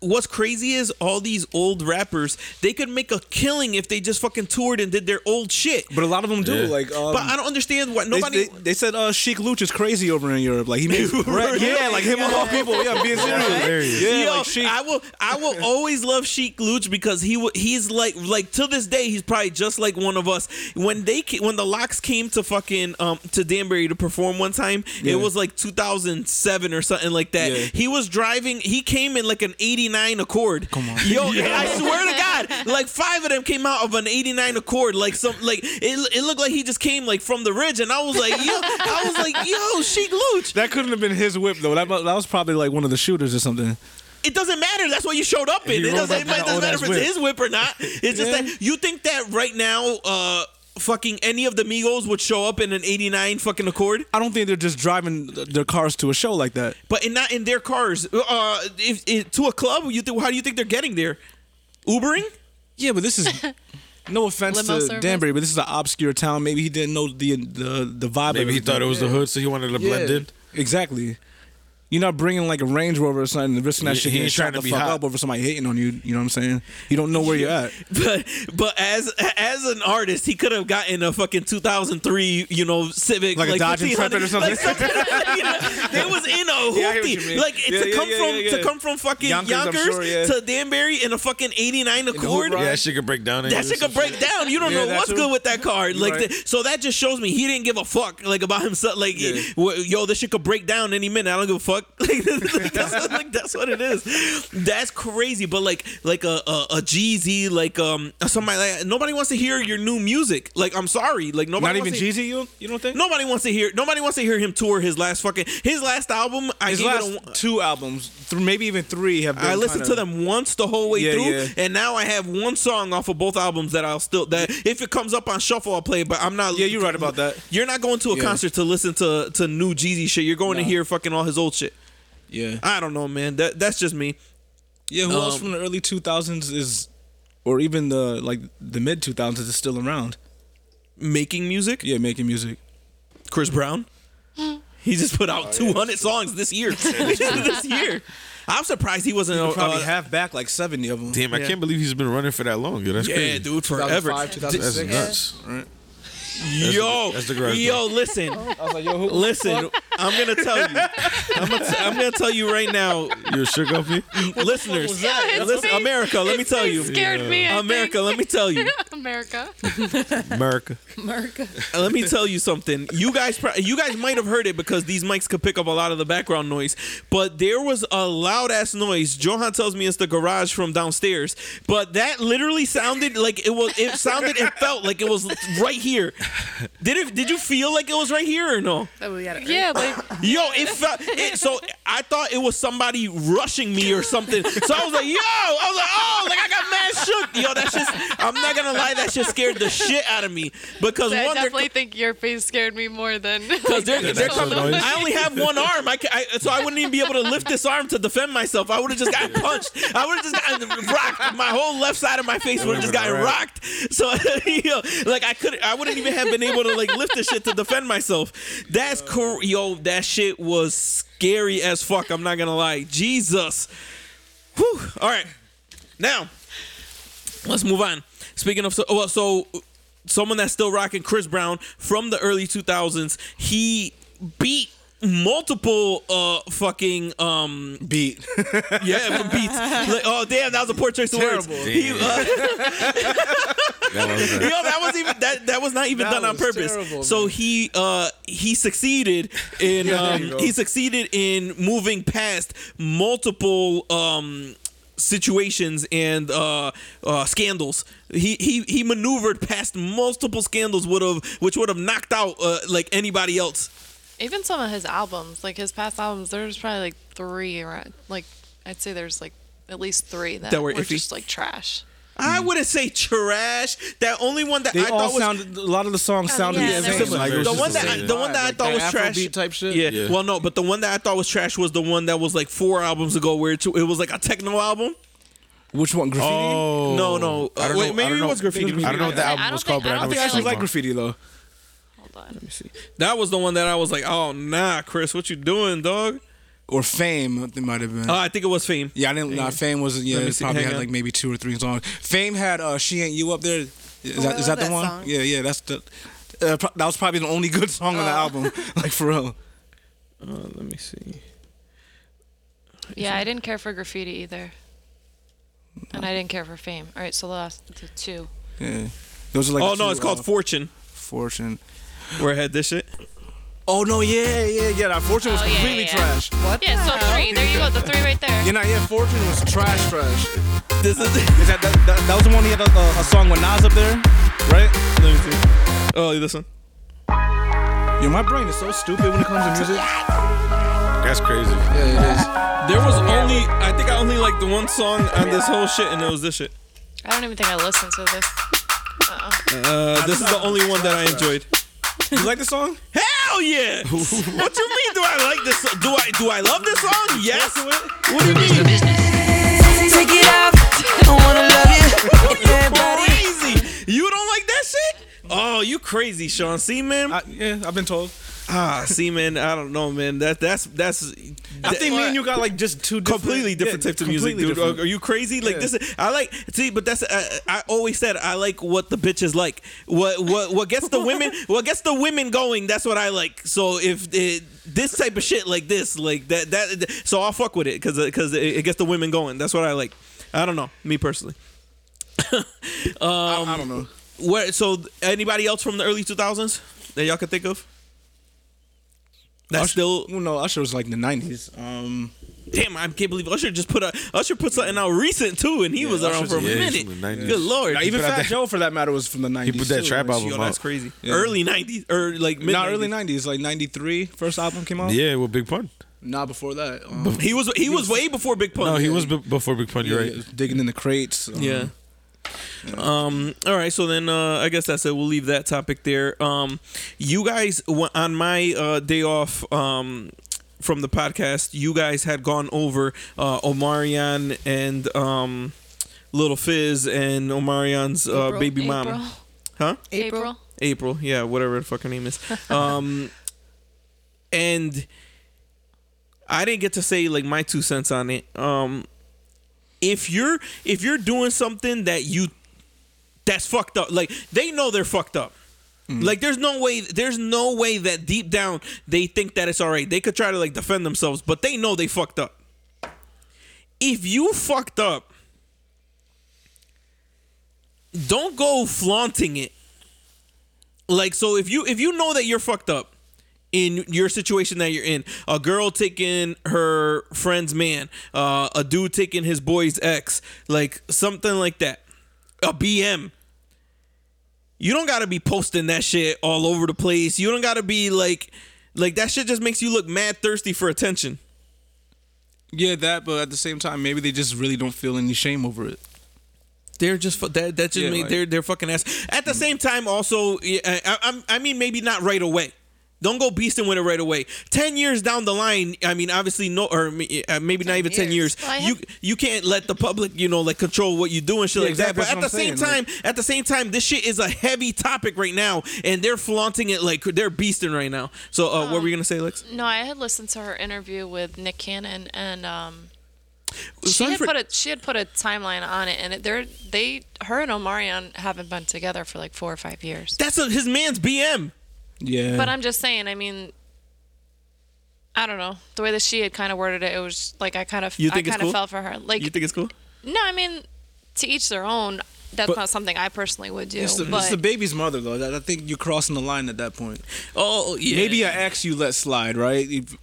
what's crazy is all these old rappers. They could make a killing if they just fucking toured and did their old shit. but a lot of them do. Yeah. Like, um, But I don't understand why They, nobody. they, they said uh, Sheek Louch is crazy over in Europe. Like he makes bread. Really? Yeah, like him of all people. Yeah, I'm being serious. hilarious. Yeah, Yo, like Sheek. I will I will always love Sheek Louch because he wa- he's like like to this day he's probably just like one of us. When they ca- when the LOX came to fucking um to Danbury to perform one time, Yeah. it was like 2007 or something like that. Yeah. He was driving. He came in like an 89 Accord. Come on, yo, I swear to God, like five of them came out of an 89 Accord. Like some like it, it looked like he just came like from the ridge, and I was like, yo, I was like, yo, Sheek Louch. that couldn't have been his whip though. That, that was probably like one of the shooters or something. It doesn't matter. That's what you showed up in. It doesn't, it doesn't matter if it's whip. his whip or not. It's just Yeah. that you think that right now, uh, fucking any of the Migos would show up in an '89 fucking Accord, I don't think they're just driving their cars to a show like that. but in not in their cars. Uh, if, if to a club, you think how do you think they're getting there? Ubering? Yeah, but this is no offense Limo to service? Danbury, but this is an obscure town. Maybe he didn't know the the the vibe. Maybe of he thought it was the hood, so he wanted to blend in. Exactly. You're not bringing like a Range Rover or something and risking that He- shit he getting shot trying the to be fuck hot. up over somebody hating on you. You know what I'm saying? You don't know where you're at. But but as as an artist, he could have gotten a fucking 2003, you know, Civic Like a Dodge 1500, Intrepid or something? Like something you know, they was in a Yeah, I hear what you hoopty. mean. like Yeah, to yeah, come yeah, from yeah, to come from fucking Yonkers, Yonkers, sure, yeah. to Danbury in a fucking 89 Accord. hoop ride? Yeah, that shit could break down. That shit could break down. You don't Yeah, know what's too. good with that car. Like, right. the- so that just shows me he didn't give a fuck like about himself. Like, yo, this shit could break down any minute. I don't give a fuck. Like, that's, like, that's what it is. That's crazy. But like, like a a, a Jeezy, like um somebody like nobody wants to hear your new music. Like, I'm sorry. Like nobody Not even to- Jeezy. You you don't think? Nobody wants to hear. Nobody wants to hear him tour his last fucking his last album. I His last a, two albums, th- maybe even three, have. Been I listened kinda- to them once the whole way Yeah, through, yeah. and now I have one song off of both albums that I'll still that if it comes up on shuffle I'll play. But I'm not. Yeah, you're right about that. You're not going to a Yeah. concert to listen to to new Jeezy shit. You're going to hear fucking all his old shit. Yeah, I don't know, man. That that's just me. yeah. Who else Um, from the early 2000s is, or even the like the mid 2000s is still around? Making music, Yeah, making music. Chris Brown. He just put out 200 songs this year. this year, I'm surprised he wasn't. Uh, Probably uh, half back like 70 of them. Damn, I Yeah. can't believe he's been running for that long. Yo, that's yeah, crazy. dude, forever. 2005, That's 2006. nuts. Right. Yo, that's the garage yo, listen, listen. I'm gonna tell you. I'm gonna, t- I'm gonna tell you right now, You shook off me? listeners. Yeah, listen, face- America. Let me tell you, Scared me. I America. think. Let me tell you. America. America. America. Let me tell you something. You guys, pro- you guys might have heard it because these mics could pick up a lot of the background noise. But there was a loud ass noise. Johan tells me it's the garage from downstairs. But that literally sounded like it was. It sounded. It felt like it was right here. Did it? Did you feel like it was right here or no? Oh, we got it. Yeah, like Yo, it felt. It, so I thought it was somebody rushing me or something. So I was like, yo, I was like, oh, like I got mad shook. Yo, that's just. I'm not gonna lie, that shit scared the shit out of me because I one, they're definitely think your face scared me more than. because they're, they're that's coming. noise. I only have one arm. I, ca- I so I wouldn't even be able to lift this arm to defend myself. I would have just got punched. I would have just gotten rocked. My whole left side of my face would have just gotten rocked. So you know, like I couldn't. I wouldn't even have been able to like lift the shit to defend myself. That's uh. cool. Yo, that shit was scary as fuck. I'm not gonna lie. Jesus. Whew. All right. Now, let's move on. Speaking of so, well, so someone that's still rocking Chris Brown from the early 2000s, he beat multiple uh fucking um Beat. yeah beats like, oh damn that was a poor choice of words Terrible. he, uh, That was Yo, that was even that that was not even That done on purpose. terrible, so man. he uh he succeeded in there um he succeeded in moving past multiple um situations and uh, uh scandals. He he he maneuvered past multiple scandals would have which would have knocked out uh, like anybody else. Even some of his albums, like his past albums, there's probably like three, right? Like I'd say there's like at least three that, That were were, just like trash. I wouldn't say trash. That only one that They I all thought was. A lot of the songs Oh, sounded yeah, the there same. was similar. Like, the one that I, the one that I thought that was trash. Afrobeat type shit. Yeah. Yeah. Well, no, but the one that I thought was trash was the one that was like four albums ago, where it, it was like a techno album. Which one? Graffiti. Oh. No, no. I don't Uh, wait, know- maybe I don't it know- was Graffiti. I don't know what the album was called, but I I don't think I what actually like graffiti though. Hold on. That was the one that I was like, oh nah, Chris, what you doing, dog? Or Fame. It might have been. Uh, I think it was Fame. yeah, I didn't. Nah, Fame was. Yeah, it see, probably had on. like maybe two or three songs. Fame had uh, "She Ain't You" up there. Is that, Oh, is that the that one? song. Yeah, yeah. That's the. Uh, pro- that was probably the only good song on the album. Like for real. Uh, let me see. Yeah, I didn't care for graffiti either. And I didn't care for fame. All right, so the last the two. Yeah. Those are like. oh no, two, it's called uh, Fortune. Fortune. Where I had this shit. Oh no! Yeah, yeah, yeah. That Fortune was Oh, yeah, completely yeah, yeah. trash. What Yeah, the so hell? three. There you go, the three right there. Yeah, nah, yeah. Fortune was trash, trash. This is. Is that that, that, that was the one he had a, a, a song with Nas up there, right? let me see. Oh, this one. Yo, my brain is so stupid when it comes to music. That's crazy. Yeah, it is. There was only. I think I only liked the one song on this whole shit, and it was this shit. I don't even think I listened to this. Uh, this is the only one that I enjoyed. It is. You like the song? Hell yeah! what you mean? Do I like this? Do I do I love this song? Yes. What do you mean? Take it off. I wanna love you. Everybody. Crazy! You don't like that shit? Oh, you crazy, Sean. See, man. I, yeah, I've been told. Ah, see, man. I don't know, man. That that's that's. I think me and you got like just two different, completely different yeah, types of music, dude. different. Are, you crazy? Like Yeah. this, is, I like. See, but that's I, I always said I like what the bitches like. What what what gets the women? what gets the women going? That's what I like. So if it, this type of shit like this, like that that, so I'll fuck with it because because it, it gets the women going. That's what I like. I don't know, me personally. I, I don't know. Where so anybody else from the early two thousands that y'all can think of? That's Usher- still well, no. Usher was like in the nineties. Um, damn. I can't believe Usher just put a Usher put something out recent too, and he was around Usher's- for a yeah, minute. from the 90s. Good lord, now, even Fat that- Joe, for that matter, was from the nineties. He put that trap album Yo, out. that's crazy. Yeah. Early '90s or like mid. Not early nineties, like ninety three. First album came out. Yeah, with Big Pun. Not before that. Um, He was he was way before Big Pun. No, he was b- before Big Pun. You're yeah, right. digging in the crates. um, Yeah. Um. All right. So then, uh, I guess that's it. We'll leave that topic there. Um, you guys on my uh, day off. Um. From the podcast, you guys had gone over uh, Omarion and um, Lil Fizz and Omarion's uh, April. baby April. mama, huh? April. April, yeah, whatever the fuck her name is. Um, and I didn't get to say like my two cents on it. Um, if you're if you're doing something that you that's fucked up, like they know they're fucked up. Mm. Like there's no way there's no way that deep down they think that it's all right. They could try to like defend themselves, but they know they fucked up. If you fucked up, don't go flaunting it. Like so if you if you know that you're fucked up in your situation that you're in, a girl taking her friend's man, uh, a dude taking his boy's ex, like something like that. A BM. You don't gotta be posting that shit all over the place. You don't gotta be like like that shit just makes you look mad thirsty for attention. Yeah, that. But at the same time, maybe they just really don't feel any shame over it. They're just that that just Yeah, made like- they're they're fucking ass. At the same time, also, I, I, I mean, maybe not right away. Don't go beasting with it right away. Ten years down the line, I mean, obviously no, or uh, maybe not even ten years. years. Well, I you you can't let the public, you know, like control what you do and shit Yeah, like that. exactly, But at the that's what same saying, time, at the same time, this shit is a heavy topic right now, and they're flaunting it like they're beasting right now. So, uh, what were you gonna say, Lex? No, I had listened to her interview with Nick Cannon, and um, she had for- put a she had put a timeline on it, and they're they her and Omarion haven't been together for like four or five years. That's a, his man's BM. Yeah. But I'm just saying, I mean, I don't know the way that she had kind of worded it. It was like I kind of You I think it's kind of cool? felt for her. Like You think it's cool? no, I mean, to each their own. That's But- not something I personally would do. it's the, but it's the baby's mother though. That- I think you're crossing the line at that point. Oh yeah. Maybe an ex you let slide, right? If,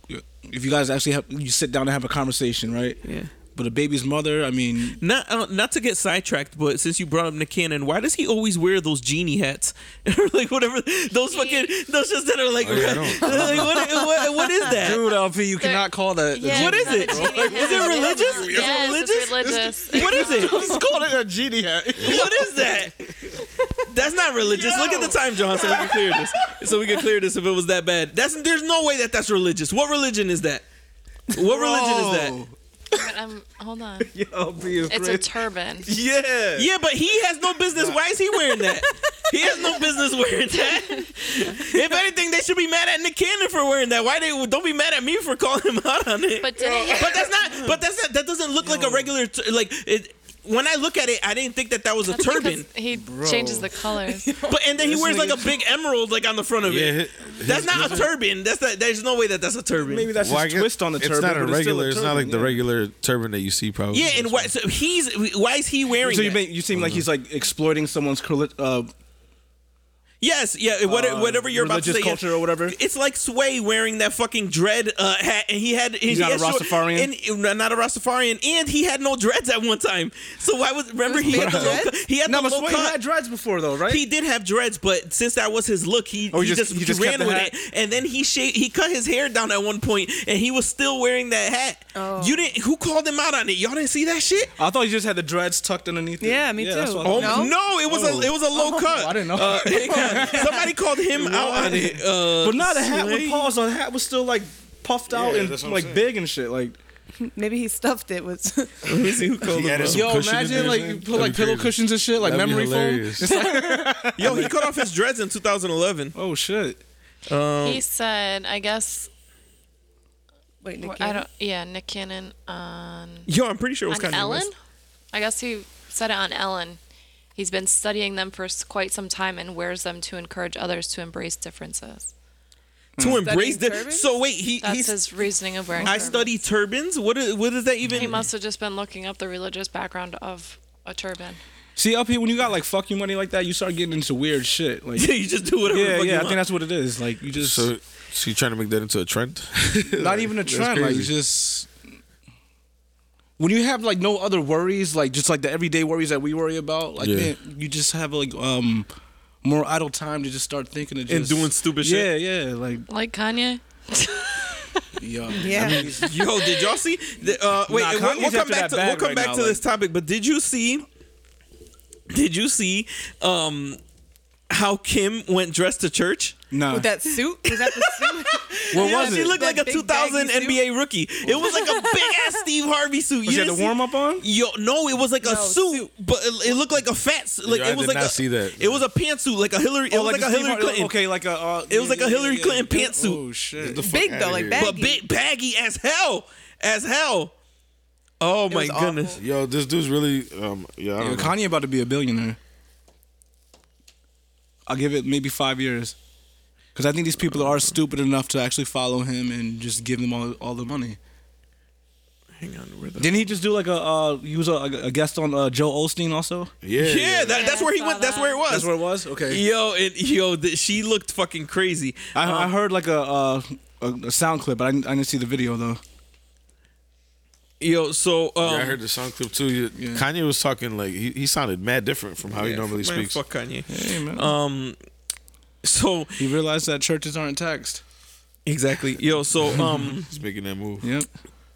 if you guys actually have you sit down and have a conversation, right? Yeah. But a baby's mother, I mean, Not uh, not to get sidetracked, but since you brought up Nick Cannon, why does he always wear those genie hats or like whatever those fucking those just that are like, Oh, yeah, don't- like what, what, what is that? dude, LP, you cannot call that. Yeah, what is it? genie Is it religious? Is it religious? it's religious. What is it? Just call it a genie hat. What is that? That's not religious. Look at the time, John, so we can clear this. So we can clear this if it was that bad. That's there's no way that that's religious. What religion is that? What religion is that? But I'm hold on. LP is It's a crazy. turban. yeah. Yeah, but he has no business. Why is he wearing that? He has no business wearing that. If anything, they should be mad at Nick Cannon for wearing that. Why they don't be mad at me for calling him out on it? But did he? But that's not. But that's not. That doesn't look like a regular. T- like it. When I look at it, I didn't think that that was a turban. Because he changes the colors. But and then he This wears like a nigga- big emerald like on the front of Yeah, it. hi- That's not a turban. That's not. There's no way that that's a turban. Maybe that's Well, I his guess twist on the turban. It's not a but still regular. It's, not turban, like the yeah. regular turban that you see. Probably. Yeah, and why? So he's. Why is he wearing? So you that? make, you seem like he's like exploiting someone's coli- uh, Yes, yeah, whatever, uh, whatever you're about to say. culture or whatever. It's like Sway wearing that fucking dread uh, hat, and he had. He's not a Rastafarian? and, uh, not a Rastafarian, and he had no dreads at one time. So why was remember he had the low, he had No, the but low Sway cut. had dreads before though, right? He did have dreads, but since that was his look, he, Oh, he, he just, just- he just ran with hat? it. And then he shaved, he cut his hair down at one point, and he was still wearing that hat. Oh. You didn't? Who called him out on it? Y'all didn't see that shit? I thought he just had the dreads tucked underneath. it. Yeah, me that's too. Oh no, No? it was Oh. a it was a low cut. I didn't know. Uh, hang on. Somebody called him out on it. Uh, But not a hat Sway. with paws. The hat was still like puffed out Yeah, and that's what I'm like big and shit. Like, Maybe he stuffed it with. Let me see who called He him. added out. some yo, imagine like you put like pillow cushions and shit, like That'd memory foam. It's like, Yo, he cut off his dreads in 2011. oh shit. he said, I guess Wait, Nick I don't. Yeah, Nick Cannon on Yo, I'm pretty sure it was on kind Ellen. of I guess he said it on Ellen. He's been studying them for quite some time and wears them to encourage others to embrace differences. to hmm. embrace the. turbans? So wait, he That's he's. his reasoning of wearing. I turbans. study turbans. What is what is that even? He must have just been looking up the religious background of a turban. See, up here when you got like fuck you money like that, you start getting into weird shit. Like, Yeah, you just do whatever. the yeah, fuck yeah. you I think that's what it is. Like, you just So, so you trying to make that into a trend? not even a That's trend. Like, crazy. just when you have like no other worries, like just like the everyday worries that we worry about, like Yeah. man, you just have like um more idle time to just start thinking of And doing stupid yeah, shit. Yeah, yeah, Like, Like Kanye. yo, Yeah. Yo, did y'all see? The, uh, wait, Nah, we'll, we'll come back to we'll come right back now, to this topic. But did you see? Did you see? Um, how Kim went dressed to church? nah. With that suit? Was that the suit? what Yeah, was she it? looked That like a 2000 baggy suit? NBA rookie. It was like a big ass Steve Harvey suit. You you had didn't the warm up on? Yo, no, it was like a No, suit, suit. but it, it looked like a fat. s- Like Yo, it was did like not a, see that. It was a pantsuit, like a Hillary. It Oh, was like, a Hillary Harvey- Clinton. Okay, like a. Uh, It was like a Hillary yeah, Clinton yeah. pantsuit. Oh shit. Big though, like baggy. but big baggy as hell, as hell. Oh my goodness. awful. Yo, this dude's really. Um, yeah, I Yo, don't know. Kanye about to be a billionaire. I'll give it maybe five years. Because I think these people are stupid enough to actually follow him and just give them all all the money. Hang on, where the Didn't he just do like a uh, he was a, a guest on uh, Joel Osteen also? Yeah, yeah, that, that's where he saw went. That's where it was. That's where it was. Okay. Yo, it, yo, th- she looked fucking crazy. I, Um, I heard like a, uh, a a sound clip, but I didn't, I didn't see the video though. Yo, so um, Yeah, I heard the sound clip too. You- Kanye was talking like he, he sounded mad different from how he normally man, speaks. Fuck Kanye. Hey man. Um, so he realized that churches aren't taxed. exactly, yo. So um, He's making that move. Yep.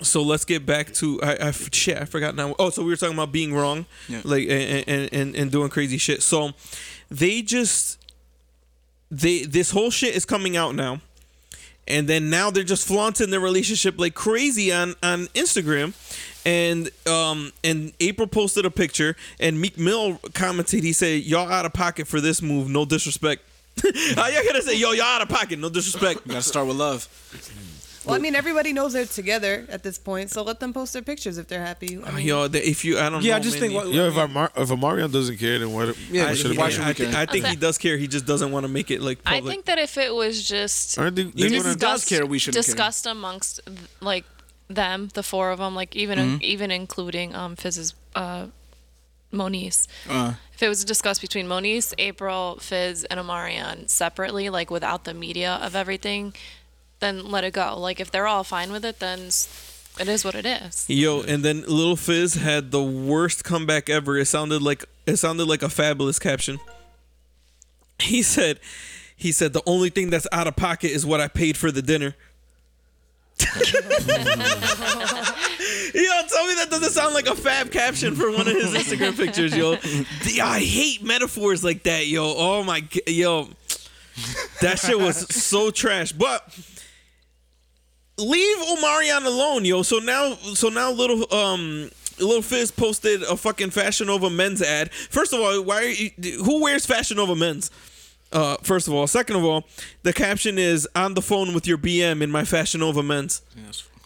so let's get back to I. shit. I forgot now. Oh, so we were talking about being wrong, Yeah. like and, and and and doing crazy shit. So they just they this whole shit is coming out now. And then now they're just flaunting their relationship like crazy on on Instagram. And um and April posted a picture and Meek Mill commented, he said, Y'all out of pocket for this move, no disrespect. How y'all gonna say, yo, y'all out of pocket, no disrespect. You gotta start with love. Well, I mean, everybody knows they're together at this point, so let them post their pictures if they're happy. I mean, Yo, the- if you I don't know. Yeah, I just man, think what, Yo, if Amar- if Omarion doesn't care, then what? Yeah, what I, should he- why should I, we thi- care? I think he does care. He just doesn't want to make it like I public. think that if it was just Aren't they- they're Even does care, we shouldn't care. discussed amongst like them, the four of them, like even Mm-hmm. even including um Fizz's uh Moniece. Uh, If it was discussed between Moniece, April, Fizz, and Omarion separately, like without the media of everything, then let it go. Like if they're all fine with it, then it is what it is. Yo, and then Lil Fizz had the worst comeback ever. It sounded like it sounded like a Fabolous caption. He said, he said the only thing that's out of pocket is what I paid for the dinner. Yo, tell me that doesn't sound like a fab caption for one of his Instagram pictures, yo. I hate metaphors like that, yo. Oh my, yo, that shit was so trash. But leave Omarion alone, yo. So now, so now, little um, Lil Fizz posted a fucking Fashion Nova men's ad. First of all, why? Are you, who wears Fashion Nova men's? Uh, first of all, second of all, the caption is on the phone with your BM in my Fashion Nova men's.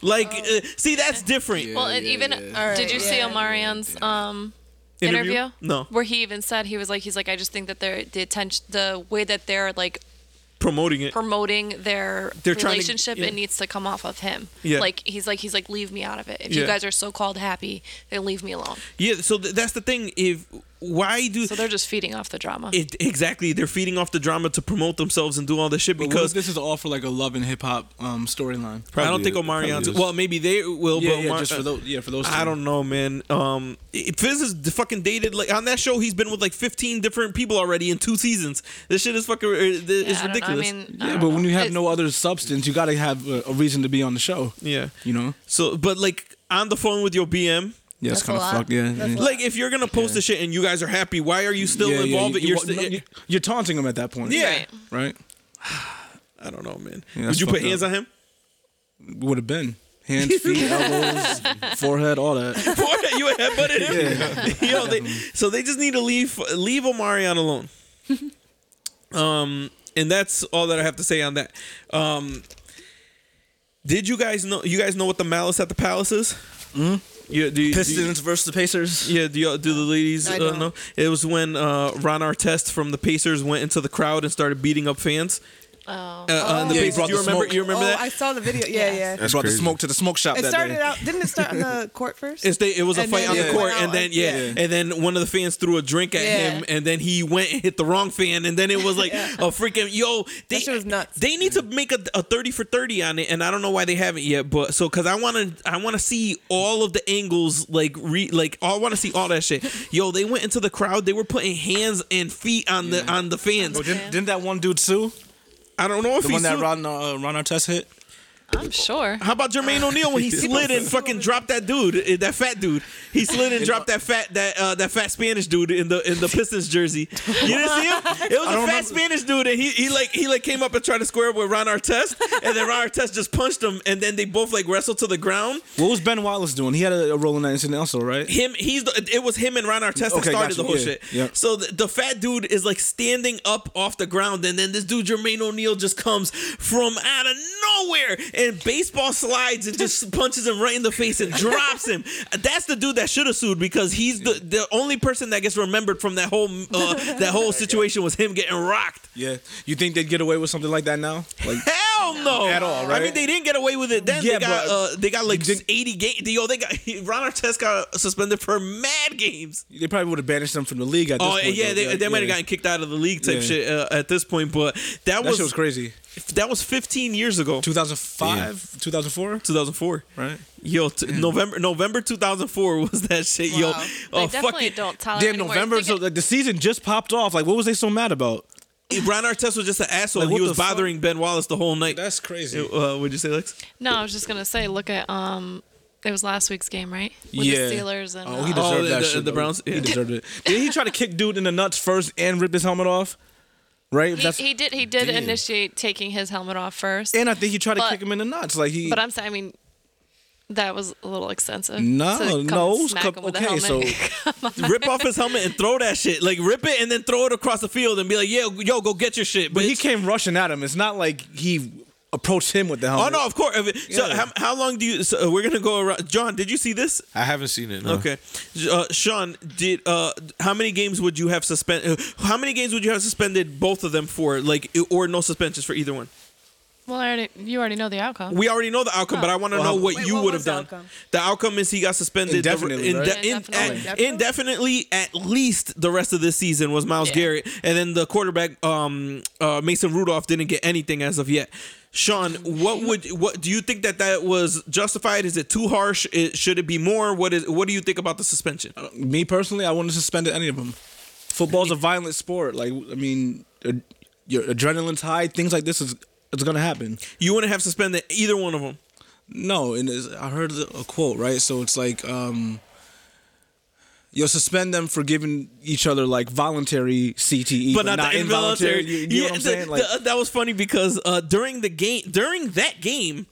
Like, uh, see, that's different. well, and even did you see yeah. Omarion's um Interview? interview? No. Where he even said he was like he's like I just think that they're the attention the way that they're like Promoting it. promoting their They're trying to- relationship yeah. it needs to come off of him. Yeah. Like he's like he's like leave me out of it. If Yeah. you guys are so called happy, then leave me alone. Yeah. So th- that's the thing. If why do So they're just feeding off the drama. it exactly? They're feeding off the drama to promote themselves and do all this shit but what because if this is all for like a love and hip hop um, storyline. I don't think is- Omarion's. Well, maybe they will. Yeah, but yeah, Omar- just for those. Yeah, for those. two. I don't know, man. Um, Fizz is d- fucking dated like on that show. He's been with like 15 different people already in two seasons. This shit is fucking. Uh, Yeah, it's I ridiculous. I mean, I Yeah, don't but know. when you have It's- no other substance, you gotta have a, a reason to be on the show. yeah. You know. So, but like on the phone with your BM. Yeah, it's That's kind of lot. fucked. Yeah. Yeah. Like if you're gonna post the shit and you guys are happy, why are you still Yeah, yeah, involved? you- you're you- still. no, you- you're taunting him at that point. Yeah. Right. Right. I don't know, man. Yeah, Would you put fucked hands up. on him? Would have been hands, feet, elbows, forehead, all that. Boy, you headbutted him. Yo, they, so they just need to leave leave Omarion alone. um, and that's all that I have to say on that. Um, did you guys know? You guys know what the malice at the palace is? Mm-hmm. Yeah, do you, do you- Pistons versus the Pacers. yeah, do, you, do the ladies I uh, don't. know? It was when uh, Ron Artest from the Pacers went into the crowd and started beating up fans. Oh. Uh, uh, and the Yeah, he Pacers, you the remember? smoke. You remember oh, that? I saw the video. Yeah, yeah. That's brought crazy. the smoke to the smoke shop It that started day. out. Didn't it start on the court first? It's they, it was a And fight then on the court, and then yeah, yeah. and then one of the fans threw a drink at Yeah. him, and then he went and hit the wrong fan, and then it was like a freaking yo. They, shit was nuts. They need to make a, a thirty for thirty on it, and I don't know why they haven't yet. But so because I want to, I want to see all of the angles, like re, like I want to see all that shit. Yo, they went into the crowd. They were putting hands and feet on the on the fans. Oh, didn't, didn't that one dude sue? I don't know if The he one that Ron uh, Ron Artest hit. I'm sure. How about Jermaine O'Neal when he slid and fucking dropped that dude, eh, that fat dude? He slid and dropped that fat that uh, that fat Spanish dude in the in the Pistons jersey. You didn't see him? It was a fat remember. Spanish dude, and he, he like he like came up and tried to square up with Ron Artest, and then Ron Artest just punched him, and then they both like wrestled to the ground. What was Ben Wallace doing? He had a, a role in that incident also, right? Him, he's the, it was him and Ron Artest that Okay, started gotcha, the whole yeah, shit. yeah. So the, the fat dude is like standing up off the ground, and then this dude Jermaine O'Neal just comes from out of nowhere and baseball slides and just punches him right in the face and drops him. That's the dude that should have sued because he's the the only person that gets remembered from that whole uh, that whole situation was him getting rocked. Yeah. You think they'd get away with something like that now? Like Hell no, At all. Right? I mean, they didn't get away with it then. Yeah, they got uh, they got like eighty games. Yo, they got Ron Artest got suspended for mad games. they probably would have banished them from the league at this Oh point. yeah, though. they, they might have gotten kicked out of the league type Yeah. shit uh, at this point, but that, That was shit was crazy. That was 15 years ago, 2005, 2004, 2004. right? Yo, t- November November 2004 was that shit. Yo, They oh definitely fucking don't tolerate Damn. November. So it- like the season just popped off. Like, what was they so mad about? Ron Artest was just an asshole. Like, he was the fuck? bothering Ben Wallace the whole night. That's crazy. Uh, would you say, Lex? no, I was just gonna say, look at um, it was last week's game, right? With yeah. the Steelers and oh, he uh, deserved Oh, the- that the- shit. the though. Browns? He deserved it. Did he try to kick dude in the nuts first and rip his helmet off? Right. he, he did he did Damn. initiate taking his helmet off first. and I think he tried to kick him in the nuts. Like he. but I'm saying, I mean, that was a little extensive. No, to come no, smack come- him with okay, so- rip off his helmet and throw that shit. Like rip it and then throw it across the field and be like, "Yo, yo, go get your shit." but he came rushing at him. It's not like he approached him with the helmet. Oh no, of course. If So Yeah. how, how long do you? So we're gonna go around. John, did you see this? I haven't seen it. No. Okay, uh, Sean, did uh, how many games would you have suspend? Uh, how many games would you have suspended both of them for? Like, or no suspensions for either one? well, I already you already know the outcome. We already know the outcome, but I want to Well, know what Wait, you would have done. outcome? The outcome is he got suspended the- Indefinitely, right? inde- Yeah, in- indefinitely. at- indefinitely, at least the rest of this season was Myles Yeah. Garrett, and then the quarterback um, uh, Mason Rudolph didn't get anything as of yet. Sean, what would what do you think that that was justified? Is it too harsh? It, should it be more? What is what do you think about the suspension? Me personally, I wouldn't suspend any of them. Football's a violent sport. Like I mean, your adrenaline's high. Things like this is it's gonna happen. You wouldn't have suspended either one of them. No, and I heard a quote right. So it's like um, you'll suspend them for giving each other like voluntary CTE, but not, the involuntary. You, you know what I'm the- saying? Like, the- that was funny because uh, during the game, during that game,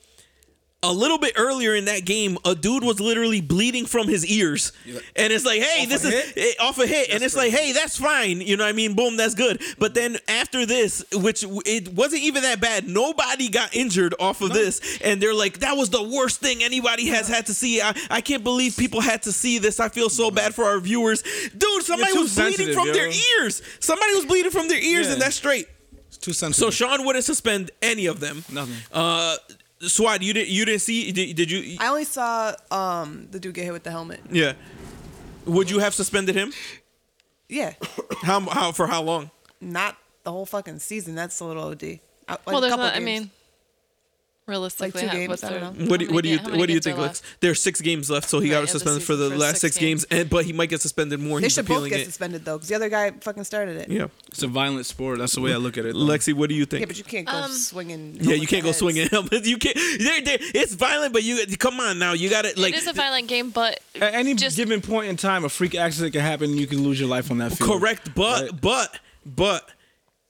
a little bit earlier in that game, a dude was literally bleeding from his ears, and it's like, hey, Off this is it, off a hit, and it's like, hey, that's fine, you know what I mean? Boom, that's good. But then after this, which it wasn't even that bad, nobody got injured off of this, and they're like, that was the worst thing anybody has had to see. I, I can't believe people had to see this. I feel so bad for our viewers, dude. Somebody was bleeding from their ears. Somebody was bleeding from their ears, Yeah. and that's straight. it's too sensitive. So Sean wouldn't suspend any of them. Nothing. Uh, Swad, you didn't. You didn't see? Did, did you? I only saw um the dude get hit with the helmet. Yeah. Would you have suspended him? Yeah, How? How for how long? not the whole fucking season. That's a little OD. Like well, a there's couple not, I mean, realistically, two games, what's I don't know. What do, how what do you ga- what do you think, are Lex? left? There's six games left, so he got Right, of the suspended for the for last six six games, and but he might get suspended more. they He's should both appealing get it. suspended though, because the other guy fucking started it. Yeah, it's a violent sport. That's the way I look at it. though. Lexi, what do you think? Yeah, but you can't go Um, swinging. yeah, you can't go heads. swinging helmets. You can't. They're, they're, it's violent, but you come on now. You got to like it is a violent game, but At any just given point in time, a freak accident can happen. and You can lose your life on that field. Correct, but Right. but but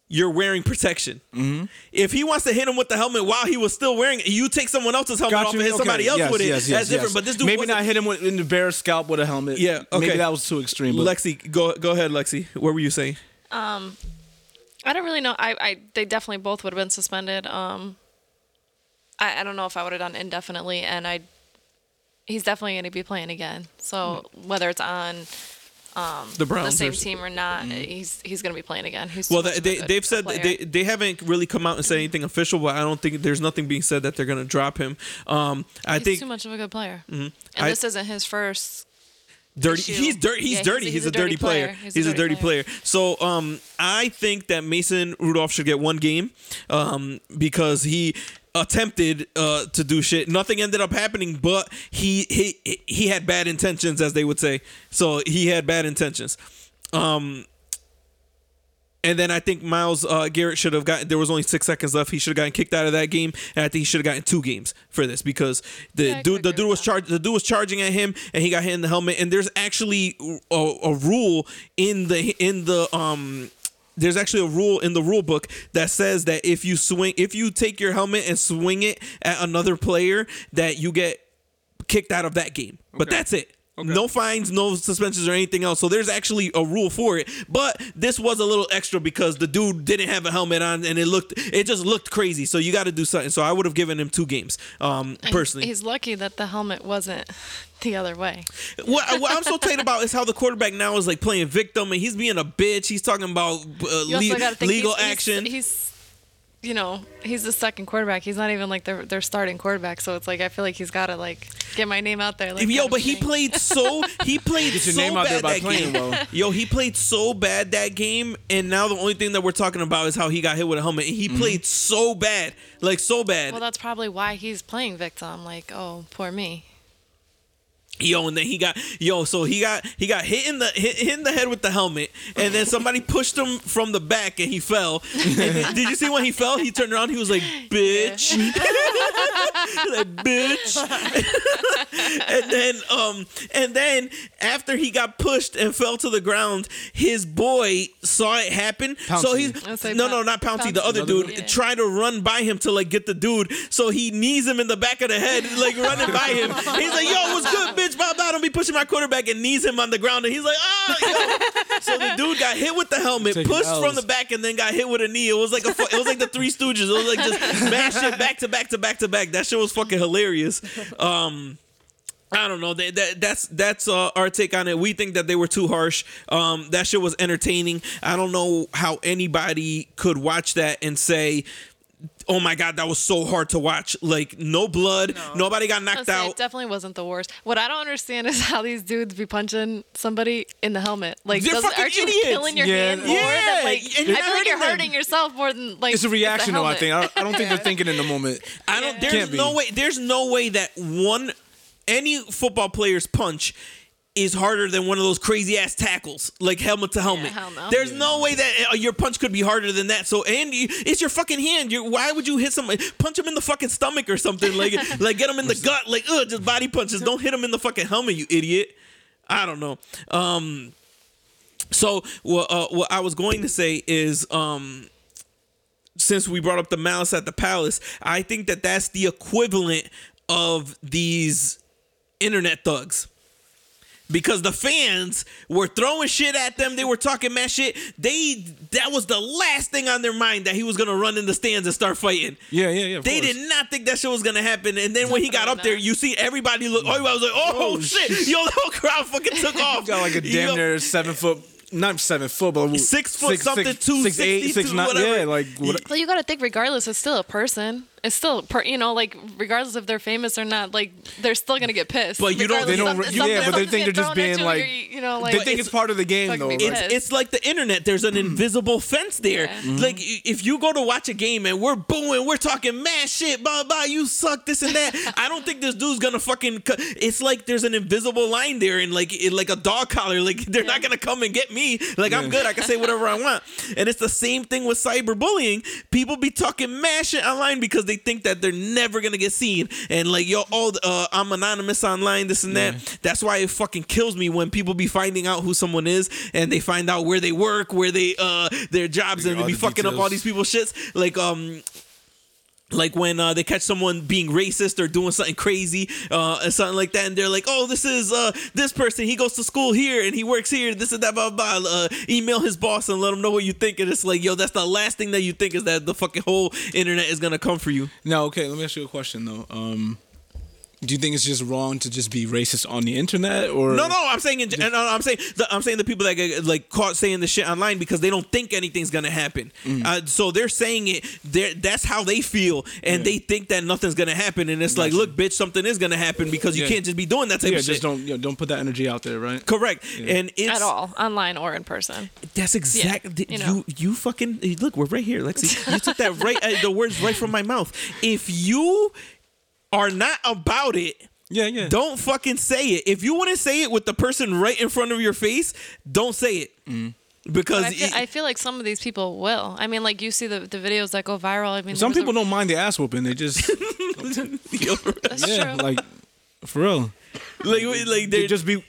you're wearing protection. Mm-hmm. If he wants to hit him with the helmet while he was still wearing it, you take someone else's helmet Got off you. and hit Okay. somebody else Yes, with it. yes, yes, That's different. But this dude maybe wasn't- not hit him with, in the bare scalp with a helmet. Yeah, okay. Maybe that was too extreme. But Lexi, go go ahead, Lexi. What were you saying? Um, I don't really know. I, I they definitely both would have been suspended. Um, I, I don't know if I would have done indefinitely, and I, he's definitely going to be playing again. So whether it's on The the Browns. same team or not, he's he's going to be playing again. He's Well, they, they they've said player. they they haven't really come out and said anything official, but I don't think there's nothing being said that they're gonna drop him. Um, I he's think too much of a good player, and I- this isn't his first. dirty. He's dirty. He's Yeah, dirty. a- He's, a, dirty, player. He's, a dirty, player. So um, I think that Mason Rudolph should get one game um, because he attempted uh, to do shit. Nothing ended up happening, but he he he had bad intentions, as they would say. So he had bad intentions. Um, and then I think Myles uh, Garrett should have gotten. There was only six seconds left. He should have gotten kicked out of that game, and I think he should have gotten two games for this because the Yeah, dude, the dude was charged. The dude was charging at him, and he got hit in the helmet. And there's actually a, a rule in the in the um. There's actually a rule in the rule book that says that if you swing, if you take your helmet and swing it at another player, that you get kicked out of that game. But that's it. No fines, no suspensions or anything else. So there's actually a rule for it. But this was a little extra because the dude didn't have a helmet on and it looked it just looked crazy. So you got to do something. So I would have given him two games. Um personally. He's lucky that the helmet wasn't the other way. what, what I'm so tight about is how the quarterback now is like playing victim and he's being a bitch. He's talking about uh, le- legal he's, action. He's, he's, you know, he's the second quarterback. He's not even like their their starting quarterback. So it's like I feel like he's got to like get my name out there. Like, Yo, but he thing. played so he played Get your so name out there bad by that playing game. well. Yo, he played so bad that game, and now the only thing that we're talking about is how he got hit with a helmet. And he Mm-hmm. played so bad, like so bad. Well, that's probably why he's playing victim. Like, oh, poor me. Yo, and then he got yo, so he got he got hit in the hit, hit in the head with the helmet, and then somebody pushed him from the back, and he fell. And then- did you see when he fell? He turned around, he was like, "Bitch," like bitch. and then um, and then after he got pushed and fell to the ground, his boy saw it happen. So he's I'll no, no, Pou- not Pouncey. the other Another dude, dude? Yeah. tried to run by him to like get the dude. So he knees him in the back of the head, like running by him. He's like, "Yo, what's good, bitch? Blah blah." Don't be pushing my quarterback and knees him on the ground, and he's like, "Oh." Yo. So the dude got hit with the helmet, Taking pushed from the back, and then got hit with a knee. It was like a, fu- it was like the Three Stooges. It was like just smash it back to back to back to back. That shit was fucking hilarious. Um. I don't know. That, that that's that's uh, our take on it. We think that they were too harsh. Um, that shit was entertaining. I don't know how anybody could watch that and say, "Oh my god, that was so hard to watch." Like no blood, nobody got I'll knocked say It out. definitely wasn't the worst. What I don't understand is how these dudes be punching somebody in the helmet. Like, They're doesn't, aren't you idiots. killing your Yeah. hand more? Yeah, Than, like, and you're I feel like you're them. hurting yourself more than like. It's a reaction, though. I think. I don't, I don't think they're thinking in the moment. I don't. There's Can't be. no way. There's no way that one any football player's punch is harder than one of those crazy ass tackles, like helmet to helmet. hell no. There's no way that uh, your punch could be harder than that. So, and you, it's your fucking hand. you why would you hit somebody? Punch him in the fucking stomach or something. Like, like get him in the gut. Like, ugh, just body punches. Don't hit him in the fucking helmet, you idiot. I don't know. Um. So, what uh, what I was going to say is, um, since we brought up the malice at the palace, I think that that's the equivalent of these internet thugs. Because the fans were throwing shit at them, they were talking mad shit. They that was the last thing on their mind that he was gonna run in the stands and start fighting. Yeah, yeah, yeah. of They course. did not think that shit was gonna happen. And then when he got up there, you see everybody look. Oh, I was like, oh, Oh, shit! shit. Yo, the whole crowd fucking took off. got like a damn Yo, near seven foot, not seven foot, but Six foot something, two six eight, sixty, six two, nine. whatever. Yeah, like what, Well, you got to think, regardless, it's still a person. It's still, per, you know, like regardless if they're famous or not, like they're still gonna get pissed. But you don't- they don't something- re- something- yeah, but they think they're just being, like- you're- you know, like they think it's part of the game though. be right? It's, it's like the internet. There's an mm-hmm. invisible fence there. Mm-hmm. Like if you go to watch a game and we're booing, we're talking mad shit, blah blah. You suck this and that. I don't think this dude's gonna fucking. cu- It's like there's an invisible line there, and like it, like a dog collar. Like they're not gonna come and get me. Like I'm good. I can say whatever I want. And it's the same thing with cyberbullying. People be talking mad shit online because they think that they're never gonna get seen. And like yo, oh, uh, I'm anonymous online. This and that. That's why it fucking kills me when people be finding out who someone is and they find out where they work, where they uh their jobs, and they be the fucking up all these people's shits. Like um like when uh, they catch someone being racist or doing something crazy uh, and something like that, and they're like, "Oh, this is uh, this person. He goes to school here and he works here. This and that, blah blah." blah. Uh, email his boss and let him know what you think. And it's like, yo, that's the last thing that you think is that the fucking whole internet is gonna come for you. Now, okay, let me ask you a question though. Um, do you think it's just wrong to just be racist on the internet, or No, no, I'm saying, in, and I'm saying, the, I'm saying the people that get like caught saying the shit online because they don't think anything's gonna happen. Mm. Uh, so they're saying it. They're, that's how they feel, and they think that nothing's gonna happen. And it's like, look, bitch, something is gonna happen because you Yeah. can't just be doing that type Yeah, of shit. just don't you know, don't put that energy out there, right? Correct, and it's at all, online or in person. That's exactly you you, know. you. fucking look. We're right here, Lexi. You took that right. Uh, the words right from my mouth. If you are not about it. Yeah, yeah. Don't fucking say it. If you want to say it with the person right in front of your face, don't say it. Mm. Because I feel, it- I feel like some of these people will. I mean, like you see the, the videos that go viral. I mean, Some people a, don't mind the ass whooping. They just That's yeah, true. like for real. like, like They they just be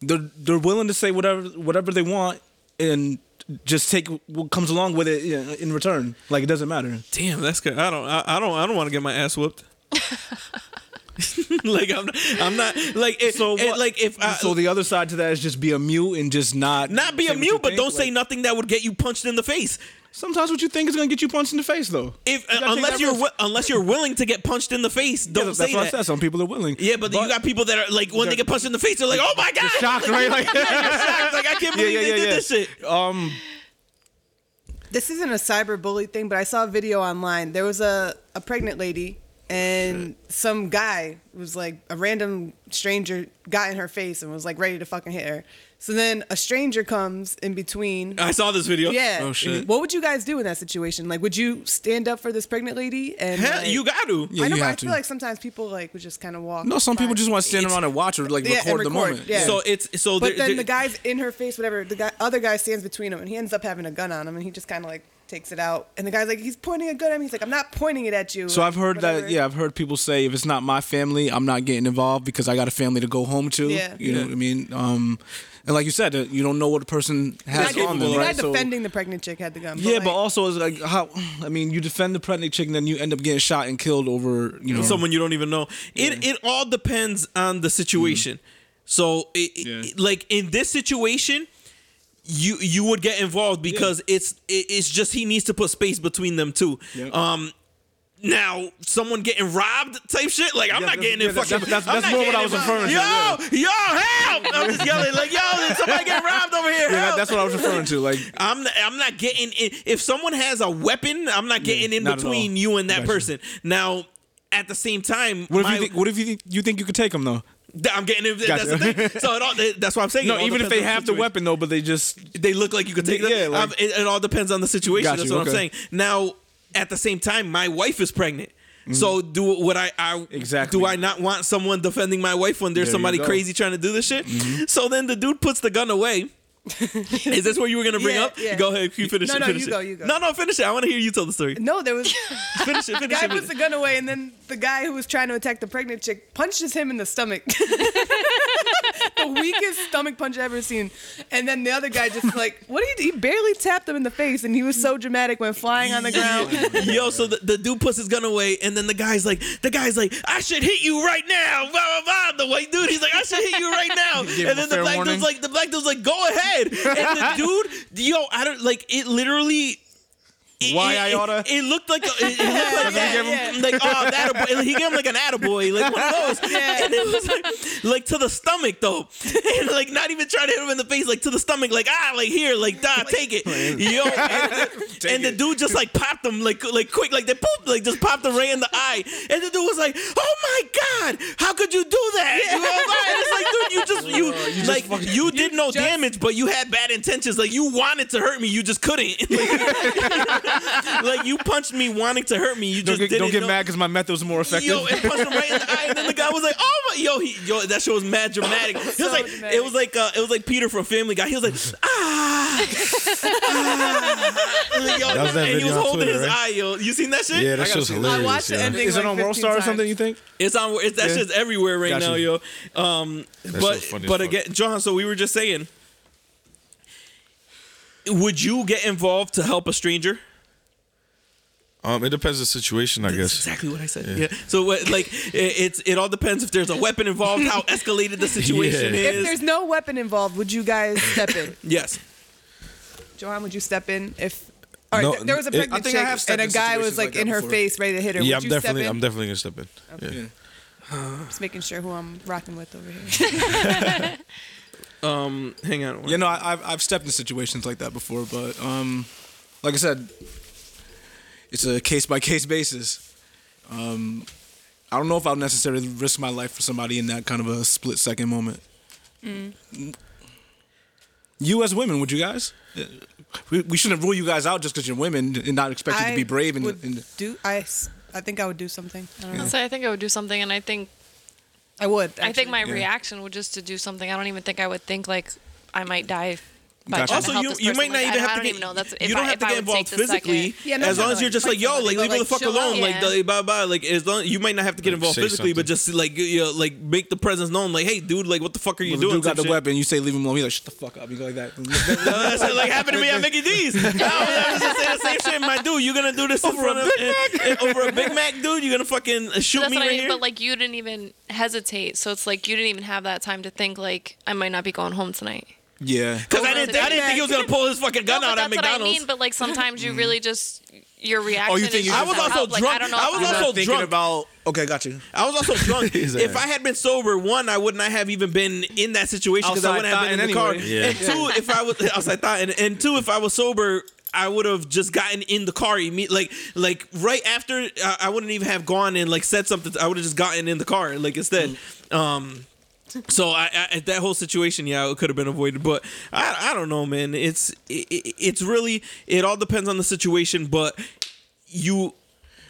they're they're willing to say whatever whatever they want and just take what comes along with it in return. Like it doesn't matter. damn. That's good. I don't. I, I don't. I don't want to get my ass whooped. like I'm, I'm not like it, So it- what- like if I, so the other side to that is just be a mute and just not not be a mute, but think, don't say nothing that would get you punched in the face. Sometimes what you think is gonna get you punched in the face, though. If gotta unless you're wi- unless you're willing to get punched in the face, don't that's say what I that. said. Some people are willing. Yeah, but, you got people that are like when they get punched in the face, they're like, "Oh my god!" shocked, right? Like, shocked. Like I can't believe they did this shit. Um, This isn't a cyber bully thing, but I saw a video online. There was a, a pregnant lady, and some guy was like a random stranger got in her face and was like ready to fucking hit her. So then a stranger comes in between. I saw this video. Yeah. Oh, shit. What would you guys do in that situation? Like, would you stand up for this pregnant lady? And Hell, like- you got to. Yeah, I know, you I feel to. like sometimes people like would just kind of walk. no, some by. people just want to stand around and watch or like Yeah, and record the moment. yeah. So it's so. But there- then there- the guy's in her face, whatever. The guy, other guy stands between them, and he ends up having a gun on him, and he just kind of like takes it out. And the guy's like, he's pointing a gun at me. He's like, I'm not pointing it at you. So I've heard whatever. that. Yeah, I've heard people say if it's not my family, I'm not getting involved because I got a family to go home to. Yeah. You know what I mean? Um, and like you said, uh, you don't know what the person The has guy, on the them, guy right? So- defending the pregnant chick had the gun. yeah, like, but also it's like how I mean, you defend the pregnant chick and then you end up getting shot and killed over you know someone you don't even know. It it all depends on the situation. So it, it- like in this situation, you you would get involved because it's it, it's just he needs to put space between them two. Yep. Um. Now, someone getting robbed type shit. Like I'm Yeah, not that's- getting in yeah, that's- fucking. that's- I'm that's more what I was referring to, Yo, yo, help! I'm just yelling like, yo, somebody getting robbed over here. Yeah, that's what I was referring to. Like I'm not, I'm not getting in. If someone has a weapon, I'm not getting in not between you and that person. Now, at the same time, what if my- you think, what if you think you think you could take them though? I'm getting it. That's the thing. So it all, that's what I'm saying. No, even if they on have the weapon though, but they just they look like you could take them. Yeah, like- it, it all depends on the situation. Got That's what I'm saying. Now, at the same time, my wife is pregnant. So do what I, I Mm-hmm. Exactly. do I not want someone defending my wife when there's There somebody. Mm-hmm. crazy trying to do this shit? So then the dude puts the gun away. is this what you were gonna bring Yeah, up? yeah. Go ahead, you finish No, it. no, finish you it. go, you go. No, no, finish it. I want to hear you tell the story. no, there was Finish it. the Finish guy it. Guy puts the gun away, and then the guy who was trying to attack the pregnant chick punches him in the stomach. the weakest stomach punch I've ever seen. And then the other guy just like, what did he? He barely tapped him in the face, and he was so dramatic, went flying on the ground. Yo, so the, the dude puts his gun away, and then the guy's like, the guy's like, I should hit you right now. Blah, blah, blah. The white dude, he's like, I should hit you right now. And then the black warning. dude's like, the black dude's like, go ahead. And the dude, yo, I don't like it. Literally. It- Why it, I it- oughta? It, looked like a, it, it looked like, Yeah, that. yeah. like oh that he gave him like an attaboy like one of those. And it was like, like to the stomach though. And like not even trying to hit him in the face like to the stomach like ah like here like da take it. yo and, and the dude just like popped him like like quick like they poop like just popped him right in the eye. And the dude was like oh my god how could you do that? You know it's like dude you just you, like you did no just- damage but you had bad intentions. Like you wanted to hurt me you just couldn't. like you punched me wanting to hurt me you don't just get, didn't don't get know. mad because my method was more effective. Yo, and punched him right in the eye, and then the guy was like, "Oh my, yo, he, yo, that show was mad dramatic." He was So like, dramatic. it was like, uh, it was like Peter from Family Guy. He was like, ah, ah. And, yo, That was that and he was holding Twitter, his right? eye, yo. You seen that shit? Yeah, that I gotta shit's hilarious. I watched the yeah. ending. Is it like on World Star or something? You think? It's on. It's that Yeah. shit's everywhere right Gotcha. now, yo. Um, but funny as but again, John. So we were just saying, would you get involved to help a stranger? Um, it depends on the situation, I That's guess. exactly what I said. Yeah. So what, like, it, it's it all depends if there's a weapon involved, how escalated the situation Yeah. If there's no weapon involved, would you guys step in? yes. Johan, would you step in if? All right, No, th- there was a it- pregnant I think I chick and a guy was like like in her before. face, ready to hit her. Yeah, would I'm you definitely, step in? I'm definitely gonna step in. Yeah. Just making sure who I'm rocking with over here. Um, hang on. You know, I, I've I've stepped in situations like that before, but um, like I said, it's a case by case basis. Um, I don't know if I'll necessarily risk my life for somebody in that kind of a split second moment. You as women, would you guys? We, we shouldn't rule you guys out just because you're women and not expect you to be brave. And, would and do I? s- I think I would do something. I don't know. So I think I would do something, and I think I would. I think actually. my reaction would just to do something. I don't even think I would think like I might die by Gotcha. Also, you, you might not Like, even have to get. know. That's you don't I, have to get involved physically. Yeah, no, as long no, as you're just like, yo, flexible, like leave me the fuck alone. Like, Yeah. the, bye bye. Like, as long you might not have to get involved physically, but just like you know, like make the presence known. Like, hey, dude, like what the fuck are you doing? dude got the weapon. You say leave him alone. He's like, shut the fuck up. You go like that. That's what, like happened to me at Mickey D's. I was just saying the same shit. My dude, You're gonna do this in front of eh, over a Big Mac, dude? You're gonna fucking uh, shoot That's me right I mean. here? But like you didn't even hesitate, so it's like you didn't even have that time to think like I might not be going home tonight. Yeah. Because I didn't, I didn't think he was gonna pull his fucking gun no, out but at that's what I McDonald's. mean. But like sometimes you really just your reaction. Oh, you think is you I was so also help. Like, drunk. I don't know. I if was I'm also thinking drunk. about. Okay, got you. I was also drunk. His if ass. I had been sober, one, I would not have even been in that situation because I Outside wouldn't have been in the thought car. anyway. Yeah. And two, if I was outside thought, and, and two, if I was sober. I would have just gotten in the car immediately, like like right after I, I wouldn't even have gone and like said something. I would have just gotten in the car, like instead. Um, so I, I that whole situation, yeah, it could have been avoided. But I I don't know, man. It's it, it- it's really it all depends on the situation. But you,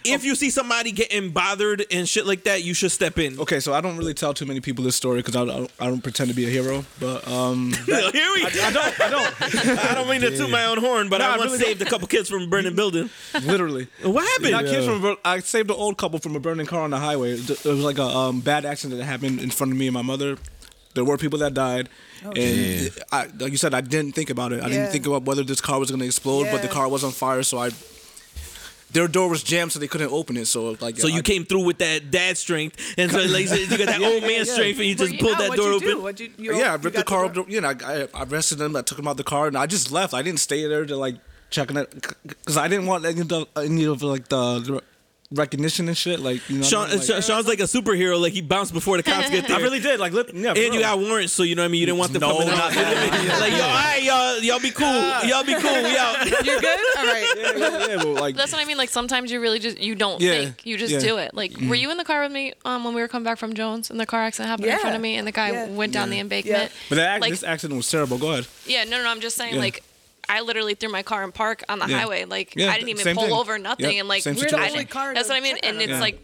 if you see somebody getting bothered and shit like that, you should step in. Okay, so I don't really tell too many people this story because I, I, I don't pretend to be a hero. But um, Here we. I don't. I don't. I don't mean to toot my own horn, but Nah, I I once really saved a couple kids from a burning building. Literally. What happened? Not kids from. a I saved an old couple from a burning car on the highway. It was like a um, bad accident that happened in front of me and my mother. There were people that died, and I, like you said, I didn't think about it. I Oh, Yeah. didn't think about whether this car was going to explode, but the car was on fire, so I. Their door was jammed, so they couldn't open it. So like, So you I- came through with that dad strength, and so like you got that old man yeah. strength, and you just Well, pulled yeah, that door you open. What'd you, you yeah, I you ripped the got car door- up. You know, I, I arrested them. I took them out the car, and I just left. I didn't stay there to like checking it because I didn't want any of, the, any of like the recognition and shit. Like you know, what I mean? Like, Sean's like a superhero. Like he bounced before the cops get there. I really did. Like, look, yeah, and for you got warrants, so you know what I mean. You didn't want them No, coming out. not that. like yo, all right, y'all, y'all be cool. Y'all be cool. We out. You're good. All right. yeah, yeah, yeah, but like, That's what I mean. Like sometimes you really just you don't Yeah, think, you just yeah. do it. Like, were you in the car with me um, when we were coming back from Jones and the car accident happened in front of me and the guy Yeah. went down the embankment? but that, like- this accident was terrible. Go ahead. Yeah, no, no, I'm just saying Yeah. like. I literally threw my car in park on the Yeah. highway. Like Yeah, I didn't even same pull thing. over nothing, Yep, and like same I situation. didn't- Only car that's what I mean. check And on it's it. like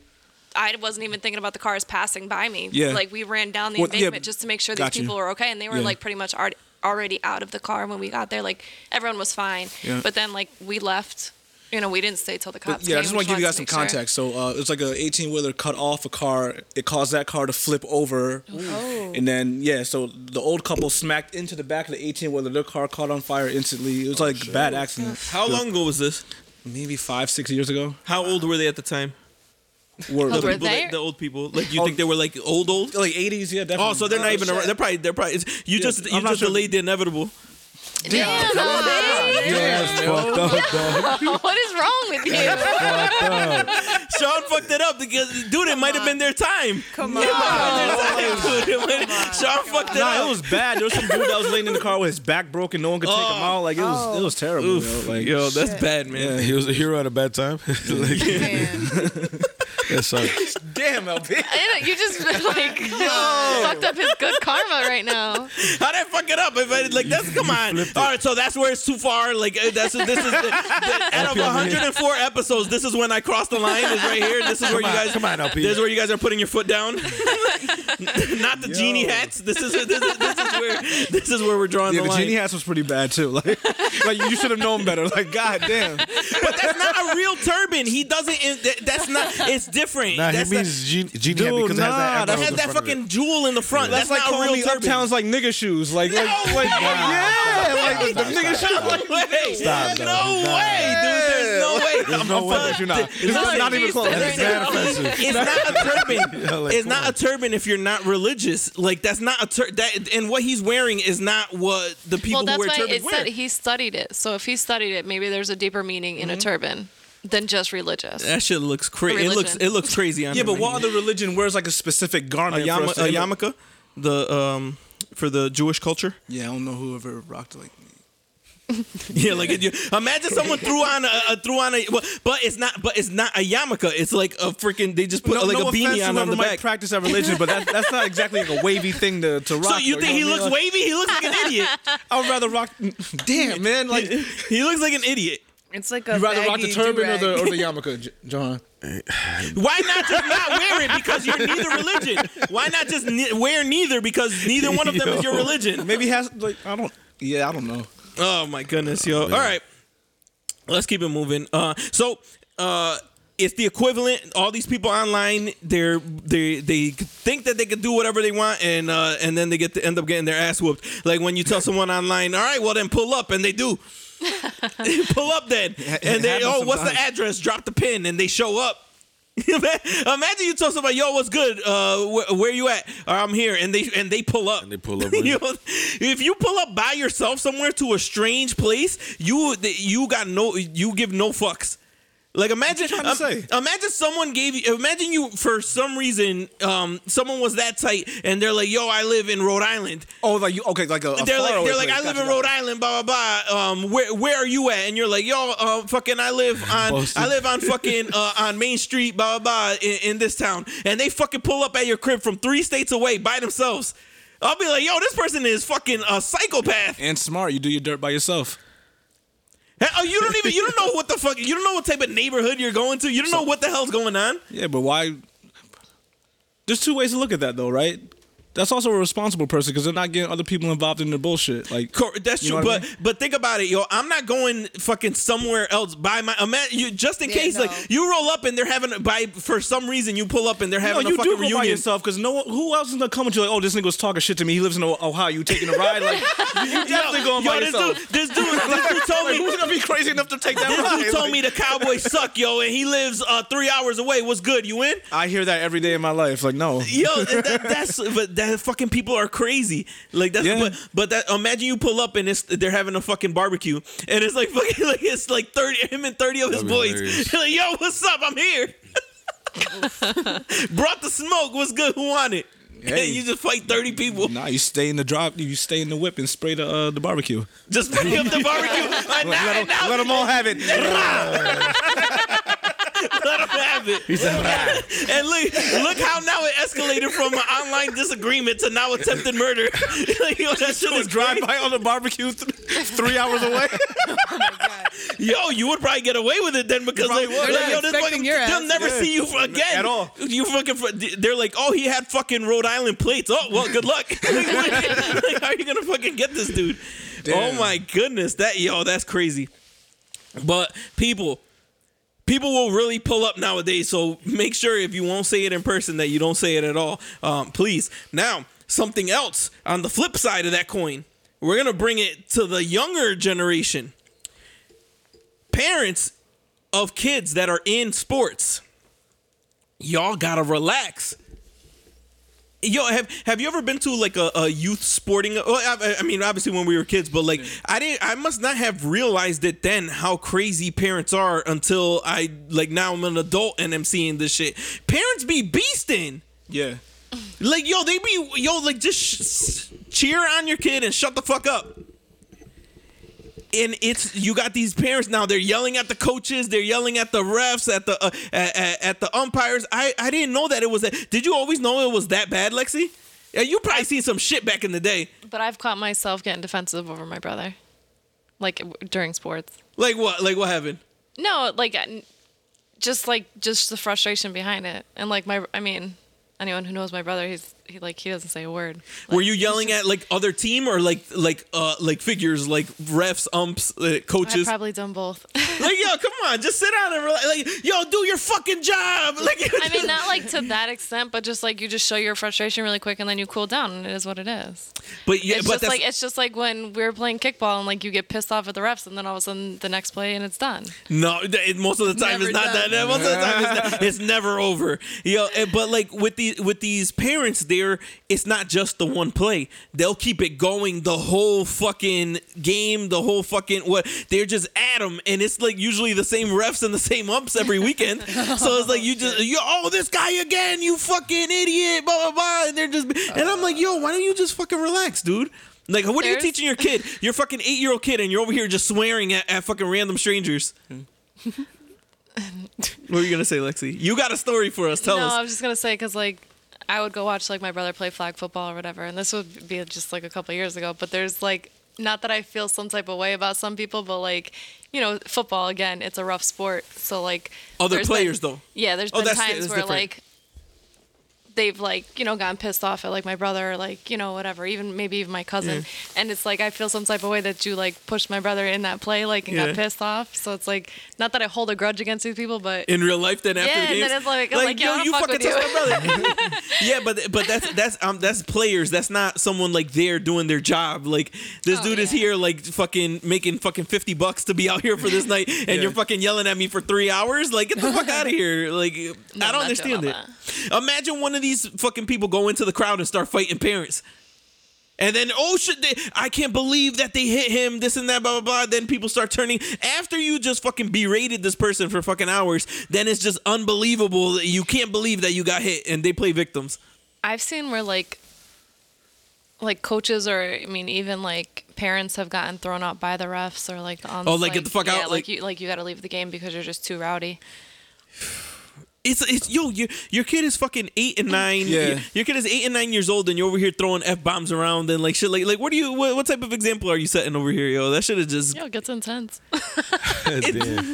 I wasn't even thinking about the cars passing by me. Yeah. like we ran down the Well, yeah, embankment just to make sure these got you. people were okay, and they were Yeah. like pretty much already already out of the car when we got there. Like everyone was fine, Yeah. but then like we left. You know, we didn't stay till the cops But, yeah, I just want to give you guys some wanted sure. context. So uh, it's like a 18 wheeler cut off a car. It caused that car to flip over, Oh. and then yeah, so the old couple smacked into the back of the 18 wheeler. Their car caught on fire instantly. It was like a bad accident. How long ago was this? Maybe five, six years ago. How old were they at the time? Were, Oh, The were people they? the old people. Like you Oh. think they were like old old? like 80s, yeah, definitely. Oh, so they're not even. around. They're probably. They're probably. It's, you just. You I'm not just sure. delayed the inevitable. Damn, what is wrong with you? Sean fucked it up because, dude, it might have been their time. Come on. It might have been their time, dude. It might- Sean fucked it Nah, up. it was bad. There was some dude that was laying in the car with his back broken. No one could take him oh. out. Like it was, it was terrible. Oof. Yo. Like, Yo, that's bad, man. Yeah, he was a hero at a bad time. like, Man. that sucks. Damn, LP. I know, you just like fucked up his good karma right now. How'd I fuck it up? If I, like that's come on. All right, so that's where it's too far. Like uh, that's this is the, the, out of 104 episodes. This is when I crossed the line. Is right here. This is where you on, guys come on, LP. This is where you guys are putting your foot down. Not the genie hats. This is this is, this is where this is where we're drawing Yeah, the the line. The genie hats was pretty bad too. Like, like you should have known better. Like, god damn. but that's not a real turban. He doesn't. That's not. It's different. Nah, he that's means genie, genie hat Dude, because it has nah, that, not, it has that front of it. fucking jewel in the front. That's, That's, like not a calling real me turban. uptowns like nigga shoes. Like, like, like, yeah, like the, the nigga shoes. Like, No way. Stop, no no, no. way, dude. There's no way. There's I'm no a way fuck- that you're not. it's not, not even close. That That's is mad offensive. It's not a turban. Yeah, like, it's come not a turban if you're not religious. Like that's not a tur- that and what he's wearing is not what the people Well, who that's wear why turbans it wear. said he studied it. So if he studied it, maybe there's a deeper meaning in a mm-hmm. turban than just religious. that shit looks crazy. It looks it looks crazy on Yeah, but man. what other religion wears like a specific a, garment? for yama, a hit- yarmulke, the um for the Jewish culture. Yeah, I don't know whoever rocked like. Yeah, like it, you, imagine someone threw on a, a threw on a well, but it's not but it's not a yarmulke. It's like a freaking they just put no, like no a beanie on on whoever the might back. practice that religion, but that, that's not exactly like a wavy thing to, to rock. so you though, think he know what looks mean? wavy? He looks like an idiot. I would rather rock. Damn, man, like He looks like an idiot. It's like a You rather rock the baggy turban or the do-rag. or the yarmulke, J- John. Why not just not wear it because you're neither religion? Why not just ne- wear neither because neither one of them is your religion? Maybe has like I don't. Yeah, I don't know. Oh my goodness, yo. All right. Let's keep it moving. Uh so uh it's the equivalent. All these people online, they're they they think that they can do whatever they want, and uh, and then they get to end up getting their ass whooped. Like when you tell someone online, "All right, well then pull up," and they do. pull up then, and they oh, what's the address? Drop the pin, and they show up. Imagine you tell somebody, "Yo, what's good? Uh, wh- where you at? Or I'm here," and they and they pull up. And they pull up You you. know, if you pull up by yourself somewhere to a strange place, you you got no you give no fucks. Like imagine, trying to um, say? imagine someone gave you. Imagine you for some reason, um, someone was that tight, and they're like, "Yo, I live in Rhode Island." Oh, like you okay, like a, a they're like, they're like, place. I live Gotcha, in Rhode. Island, blah blah blah. Um, where where are you at? And you're like, yo, uh, fucking, I live on. I live on fucking uh, on Main Street, blah blah blah, in, in this town. And they fucking pull up at your crib from three states away by themselves. I'll be like, yo, this person is fucking a psychopath. And smart, you do your dirt by yourself. Oh, you don't even, you don't know what the fuck, you don't know what type of neighborhood you're going to. You don't know what the hell's going on. Yeah, but why? There's two ways to look at that, though, right? That's also a responsible person because they're not getting other people involved in their bullshit. Like, Cor- That's You true, know what I but mean? but think about it, yo. I'm not going fucking somewhere else by my. Ima- you, just in Yeah, case, no. like you roll up and they're having by for some reason you pull up and they're no, having you a fucking do reunion. yourself because no one, who else is gonna come with you? Like, oh, this nigga was talking shit to me. He lives in Ohio. You taking a ride? Like, you, you definitely going yo, by this yourself. dude, this dude, this dude told Like, me. who's gonna be crazy enough to take that This ride? dude told Like, me the Cowboys suck, yo, and he lives uh, three hours away. What's good? You in? I hear that every day in my life. Like, no. Yo, that, that- that's but that fucking people are crazy. Like that's Yeah. but but that imagine you pull up and it's they're having a fucking barbecue and it's like fucking like it's like thirty him and thirty of his boys. like, yo, what's up? I'm here. Brought the smoke. What's good? Who want it? Hey. And you just fight thirty people. Nah, you stay in the drop. You stay in the whip and spray the uh, the barbecue. Just bring up the barbecue. Let now, them, let them all have it. let 'em have it. and look, look how now it escalated from an online disagreement to now attempted murder. like, yo, that shit is drive by on the barbecue th- three hours away. Oh yo, you would probably get away with it then because like, probably would. like, They're yo, not this expecting fucking, your they'll ass. never Yeah. see you again At all. You fucking, they're like, oh, he had fucking Rhode Island plates. Oh, well, good luck. like, how are you gonna fucking get this dude? Oh my goodness, that yo, that's crazy. But people, people will really pull up nowadays. So make sure if you won't say it in person that you don't say it at all. Um, please. Now, something else on the flip side of that coin, we're gonna bring it to the younger generation. Parents of kids that are in sports, y'all gotta relax. Yo, have have you ever been to like a, a youth sporting? Well, I, I mean, obviously when we were kids, but like I didn't. I must not have realized it then how crazy parents are until I like now I'm an adult and I'm seeing this shit. Parents be beasting. Yeah. Like yo, they be yo like just sh- cheer on your kid and shut the fuck up. And it's you got these parents now. They're yelling at the coaches. They're yelling at the refs, at the uh, at, at- at the umpires. I I didn't know that it was that. Did you always know it was that bad, Lexi? Yeah, you probably seen some shit back in the day. But I've caught myself getting defensive over my brother, like during sports. Like what? Like what happened? No, like just like just the frustration behind it, and like my, I mean, anyone who knows my brother, he's he like he doesn't say a word. Were you yelling just- at like other team or like like uh like figures like refs, umps, uh, coaches? probably done both. like yo, come on, just sit down and relax. Like yo, do your fucking job. Like I mean, not like to that extent, but just like you just show your frustration really quick and then you cool down, and it is what it is. but yeah, it's but just like it's just like when we were playing kickball and like you get pissed off at the refs, and then all of a sudden the next play and it's done. No, th- most of the time Never it's not done. that. Most of the time it's, not, it's never over. Yo, but like with these with these parents, there it's not just the one play. They'll keep it going the whole fucking game, the whole fucking what. They're just at them, and it's like usually the same refs and the same umps every weekend. so it's like you just you oh this guy again, you fucking idiot, blah blah blah. And they're just and I'm like yo, why don't you just fucking relax, dude? Like, what are you teaching your kid? Your fucking eight year old kid, and you're over here just swearing at, at fucking random strangers. What were you gonna say, Lexi? You got a story for us. Tell us. no, us. I was just gonna say because like I would go watch like my brother play flag football or whatever, and this would be just like a couple years ago. But there's like not that I feel some type of way about some people, but like you know, football again, it's a rough sport. So like Other players, been- though. Yeah, there's Oh, been times where different. like they've like you know gotten pissed off at like my brother or like you know whatever even maybe even my cousin and it's like i feel some type of way that you like pushed my brother in that play like and Yeah. got pissed off so it's like not that i hold a grudge against these people but in real life then after Yeah, the and games. then it's like- I'm like, yo, I don't you fuck fucking touched my brother. yeah, but but that's that's um that's players. That's not someone like there doing their job. Like this Oh, dude is here like fucking making fucking fifty bucks to be out here for this night, and you're fucking yelling at me for three hours. Like get the fuck out of here. Like I I'm don't understand it. Imagine one of these fucking people go into the crowd and start fighting parents. And then, oh shit, they, I can't believe that they hit him, this and that, blah, blah, blah. Then people start turning. After you just fucking berated this person for fucking hours, then it's just unbelievable. that You can't believe that you got hit and they play victims. I've seen where like like coaches or I mean even like parents have gotten thrown out by the refs or like on Oh, like, get the fuck yeah, out, like, like- you like you got to leave the game because you're just too rowdy. It's, it's yo, your, your kid is fucking eight and nine. Yeah. Your, your kid is eight and nine years old and you're over here throwing F bombs around and like shit. Like, like what do you, what, what type of example are you setting over here, yo? That should have just. Yo, it gets intense. Damn.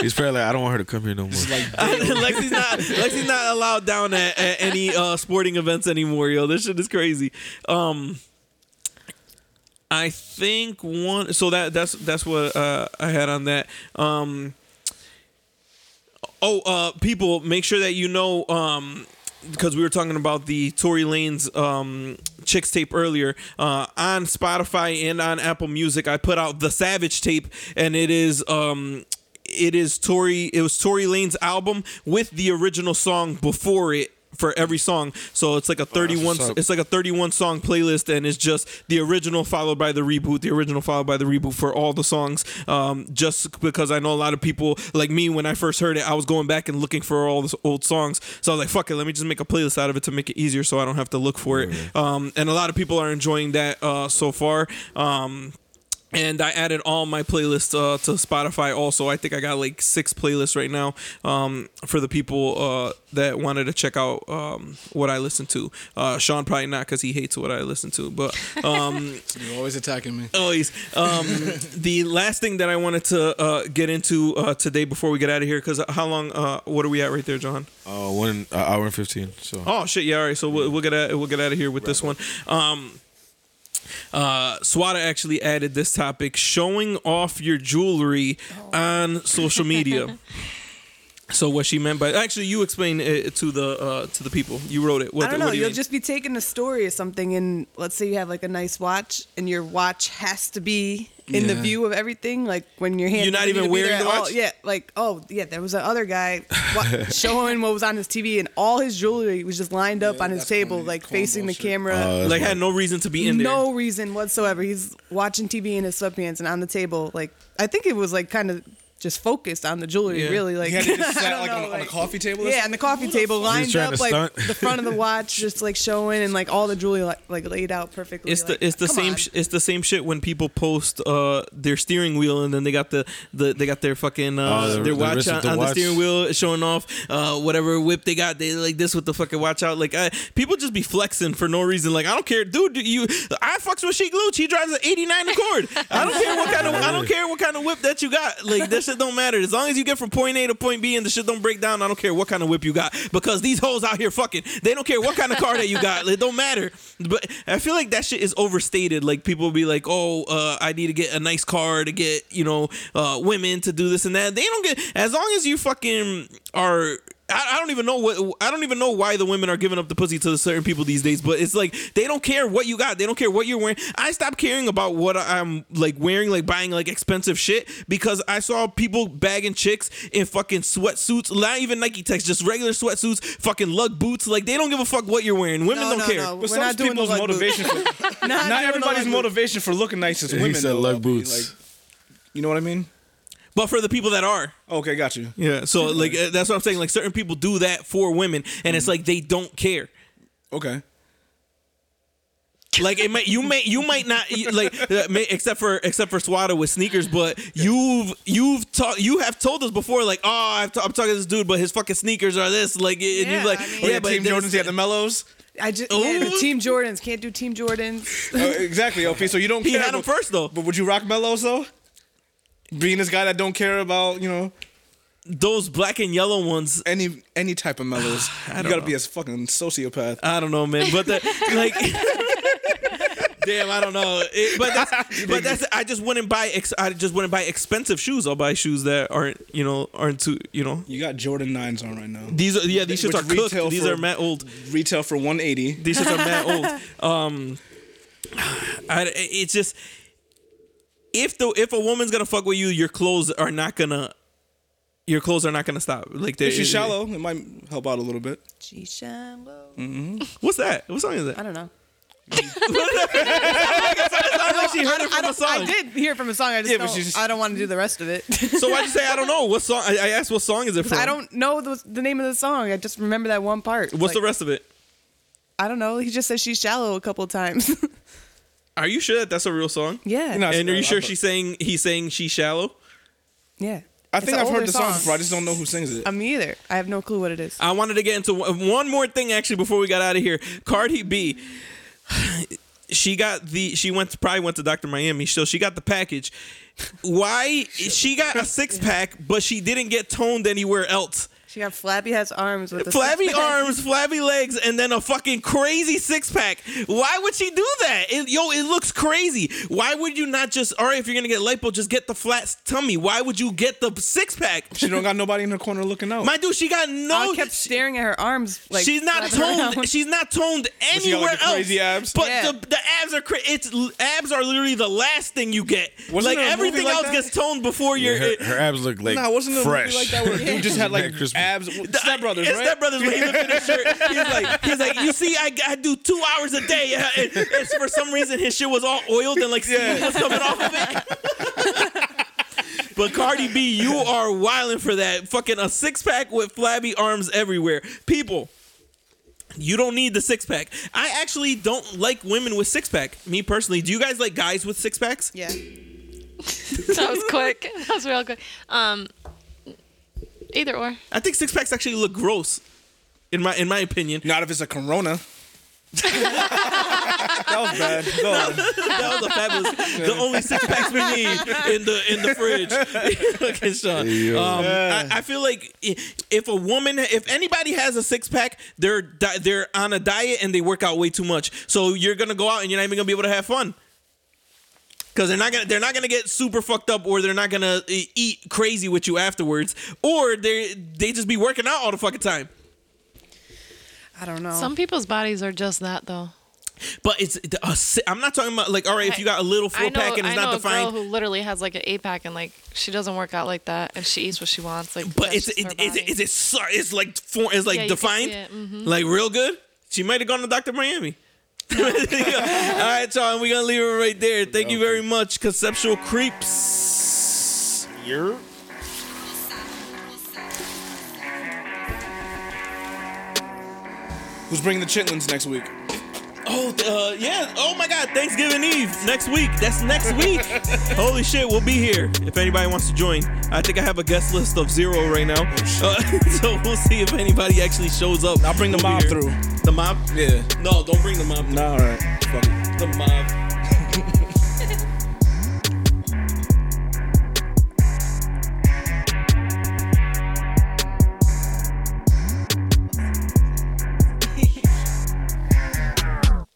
He's probably like, I don't want her to come here no more. Like, Lexi's not Lexi's not allowed down at, at any uh, sporting events anymore, yo. This shit is crazy. Um, I think one. So that that's that's what uh, I had on that. Um, oh, uh, people, make sure that you know. Um, because we were talking about the Tory Lanez um, Chixtape earlier uh, on Spotify and on Apple Music. I put out the Savage tape, and it is um, it is Tory. It was Tory Lanez album with the original song before it for every song. So it's like a 31 what's up. it's like a 31 song playlist and it's just the original followed by the reboot, the original followed by the reboot for all the songs. Um, just because I know a lot of people like me when I first heard it, I was going back and looking for all the old songs. So I was like, fuck it, let me just make a playlist out of it to make it easier so I don't have to look for it. Um, and a lot of people are enjoying that uh, so far. Um, and I added all my playlists uh, to Spotify. Also, I think I got like six playlists right now um, for the people uh, that wanted to check out um, what I listen to. Uh, Sean probably not because he hates what I listen to, but um, You're always attacking me. always. Um, the last thing that I wanted to uh, get into uh, today before we get out of here, because how long? Uh, what are we at right there, John? Uh, one uh, hour and fifteen. So Oh shit! Yeah, all right. So we'll, we'll get out, we'll get out of here with this one. Uh, Swada actually added this topic: showing off your jewelry on social media. so what she meant by actually, you explain it to the uh, to the people. You wrote it. What, I don't what know. do you You'll mean? just be taking a story or something, and let's say you have like a nice watch, and your watch has to be in the view of everything. Like when your hand. You're not even need wearing the at all. watch? Yeah, like oh yeah, there was another guy wa- showing what was on his TV, and all his jewelry was just lined up Yeah, on his table, corny- like corny facing the camera. Uh, like why- had no reason to be in there. no reason whatsoever. He's watching TV in his sweatpants and on the table. Like I think it was like kind of just focused on the jewelry. Yeah. Really, like He had to just sat like, know, on, on a coffee table. Yeah, on the something? coffee table, lined up like stunt. the front of the watch, just like showing, and like all the jewelry like, like laid out perfectly. It's the it's the same sh- it's the same shit when people post uh their steering wheel and then they got the, the they got their fucking uh the- their the watch wrist on, the on the steering wheel showing off uh whatever whip they got they like this with the fucking watch out like I, people just be flexing for no reason like I don't care dude you I fucks with Sheek Louch he drives an 89 Accord I don't care what kind of I don't care what kind of whip that you got like that shit don't matter. As long as you get from point A to point B and the shit don't break down I don't care what kind of whip you got. Because these hoes out here fucking they don't care what kind of car that you got. It don't matter. But I feel like that shit is overstated. Like people be like oh uh, I need to get a nice car to get you know uh, women to do this and that. They don't get as long as you fucking are I, I don't even know what I don't even know why the women are giving up the pussy to certain people these days. But it's like they don't care what you got. They don't care what you're wearing. I stopped caring about what I'm like wearing, like buying like expensive shit because I saw people bagging chicks in fucking sweatsuits, not even Nike Techs, just regular sweatsuits, fucking lug boots. Like they don't give a fuck what you're wearing. Women No, don't no, care. no. But We're some not people's lug motivation. For, Not, not everybody's lug boot. motivation for looking nice is women. He women. said though, lug boots. Like, you know what I mean? But for the people that are, Okay, got you. yeah. So like uh, that's what I'm saying. Like certain people do that for women, and it's like they don't care. Okay. Like it might you may you might not like uh, may, except for except for Swada with sneakers, but you've you've talked you have told us before like oh I've t- I'm talking to this dude, but his fucking sneakers are this like and Yeah, you're like I mean- Oh, yeah, yeah, but Team Jordans, you had the mellows. I just yeah, the Team Jordans can't do Team Jordans. Uh, exactly, LP. So you don't he care. had them but- first though. But would you rock mellows though? Being this guy that don't care about, you know. those black and yellow ones. Any any type of mellows. you gotta know. be a fucking sociopath. I don't know, man. But the, like, damn, I don't know. It- but that's, but that's. I just wouldn't buy. Ex, I just wouldn't buy expensive shoes. I'll buy shoes that aren't, you know, aren't too, you know. You got Jordan nines on right now. These are yeah. These shits are cooked. retail These for- are mad old. Retail for 180. These shits are mad old. Um, I, it's just if the if a woman's gonna fuck with you, your clothes are not gonna. Your clothes are not gonna stop. Like they, If she's shallow, it might help out a little bit. She shallow. Mm-hmm. What's that? What song is that? I don't know. It sounds like she heard it I, from a don't, song. I did hear it from a song. I just, Yeah, don't, she's- I don't want to do the rest of it. So why'd you say I don't know? What song? I, I asked what song is it from? I don't know the, the name of the song. I just remember that one part. What's the rest of it? I don't know. He just says she's shallow a couple of times. Are you sure that that's a real song? yeah. No, And are you sure she's saying he's saying she's shallow? yeah. I It's think an I've heard the song song. before. I just don't know who sings it. Uh, me either. I have no clue what it is. I wanted to get into one one more thing actually before we got out of here. Cardi B, she got the she went to, probably went to Dr. Miami, so she got the package. Why she got a six pack, but she didn't get toned anywhere else? She got flabby has arms with a flabby six-pack. arms, flabby legs, and then a fucking crazy six pack. Why would she do that? It, yo, it looks crazy. Why would you not just, all right, if you're gonna get lipo, just get the flat tummy? Why would you get the six pack? She don't got nobody in her corner looking out. My dude, she got no. I kept staring at her arms like she's not toned. around. She's not toned she got, anywhere like, the else. crazy abs? But Yeah. the, the abs are cra- it's abs are literally the last thing you get. Wasn't like there a movie everything like else that? gets toned before Yeah, you're. her, her abs look like Nah, wasn't fresh. movie like that where a dude just had like Mad crispy. Abs? Step Brothers, It's right? Step Brothers when he lifted his shirt. He was like, he was like, you see, I, I do two hours a day, and, and for some reason his shit was all oiled and like steam was coming off of it. but Cardi B, you are wilding for that. Fucking a six pack with flabby arms everywhere, people. You don't need the six pack. I actually don't like women with six pack. Me personally, do you guys like guys with six packs? Yeah. that was quick. That was real quick. Um, either or. I think six packs actually look gross. In my in my opinion, Not if it's a Corona. that was bad. Go on. that was a fabulous. The only six packs we need in the in the fridge. Fucking Sean. Um, I, I feel like if a woman, if anybody has a six pack, they're they're on a diet and they work out way too much. So you're gonna go out and you're not even gonna be able to have fun. Cause they're not gonna they're not gonna get super fucked up, or they're not gonna eat crazy with you afterwards, or they they just be working out all the fucking time. I don't know. Some people's bodies are just that though. But it's a, I'm not talking about like all right if you got a little four I know, pack and it's I know not a defined. girl who literally has like an eight pack and like she doesn't work out like that and she eats what she wants. Like, But it's just her it, is it body. is it so- it's like four, it's like Yeah, defined, see it, mhm. like real good. She might have gone to Dr. Miami. All right, Sean, we're gonna leave it right there. Thank you very much, Conceptual Creeps. You're Who's bringing the chitlins next week? Oh, uh, yeah. Oh my God, Thanksgiving Eve next week. That's next week. Holy shit, we'll be here. If anybody wants to join, I think I have a guest list of zero right now. Uh, so we'll see if anybody actually shows up. I'll bring the We'll mob through. The mob? Yeah. No, don't bring the mob. Nah, all right. Fuck it. The mob.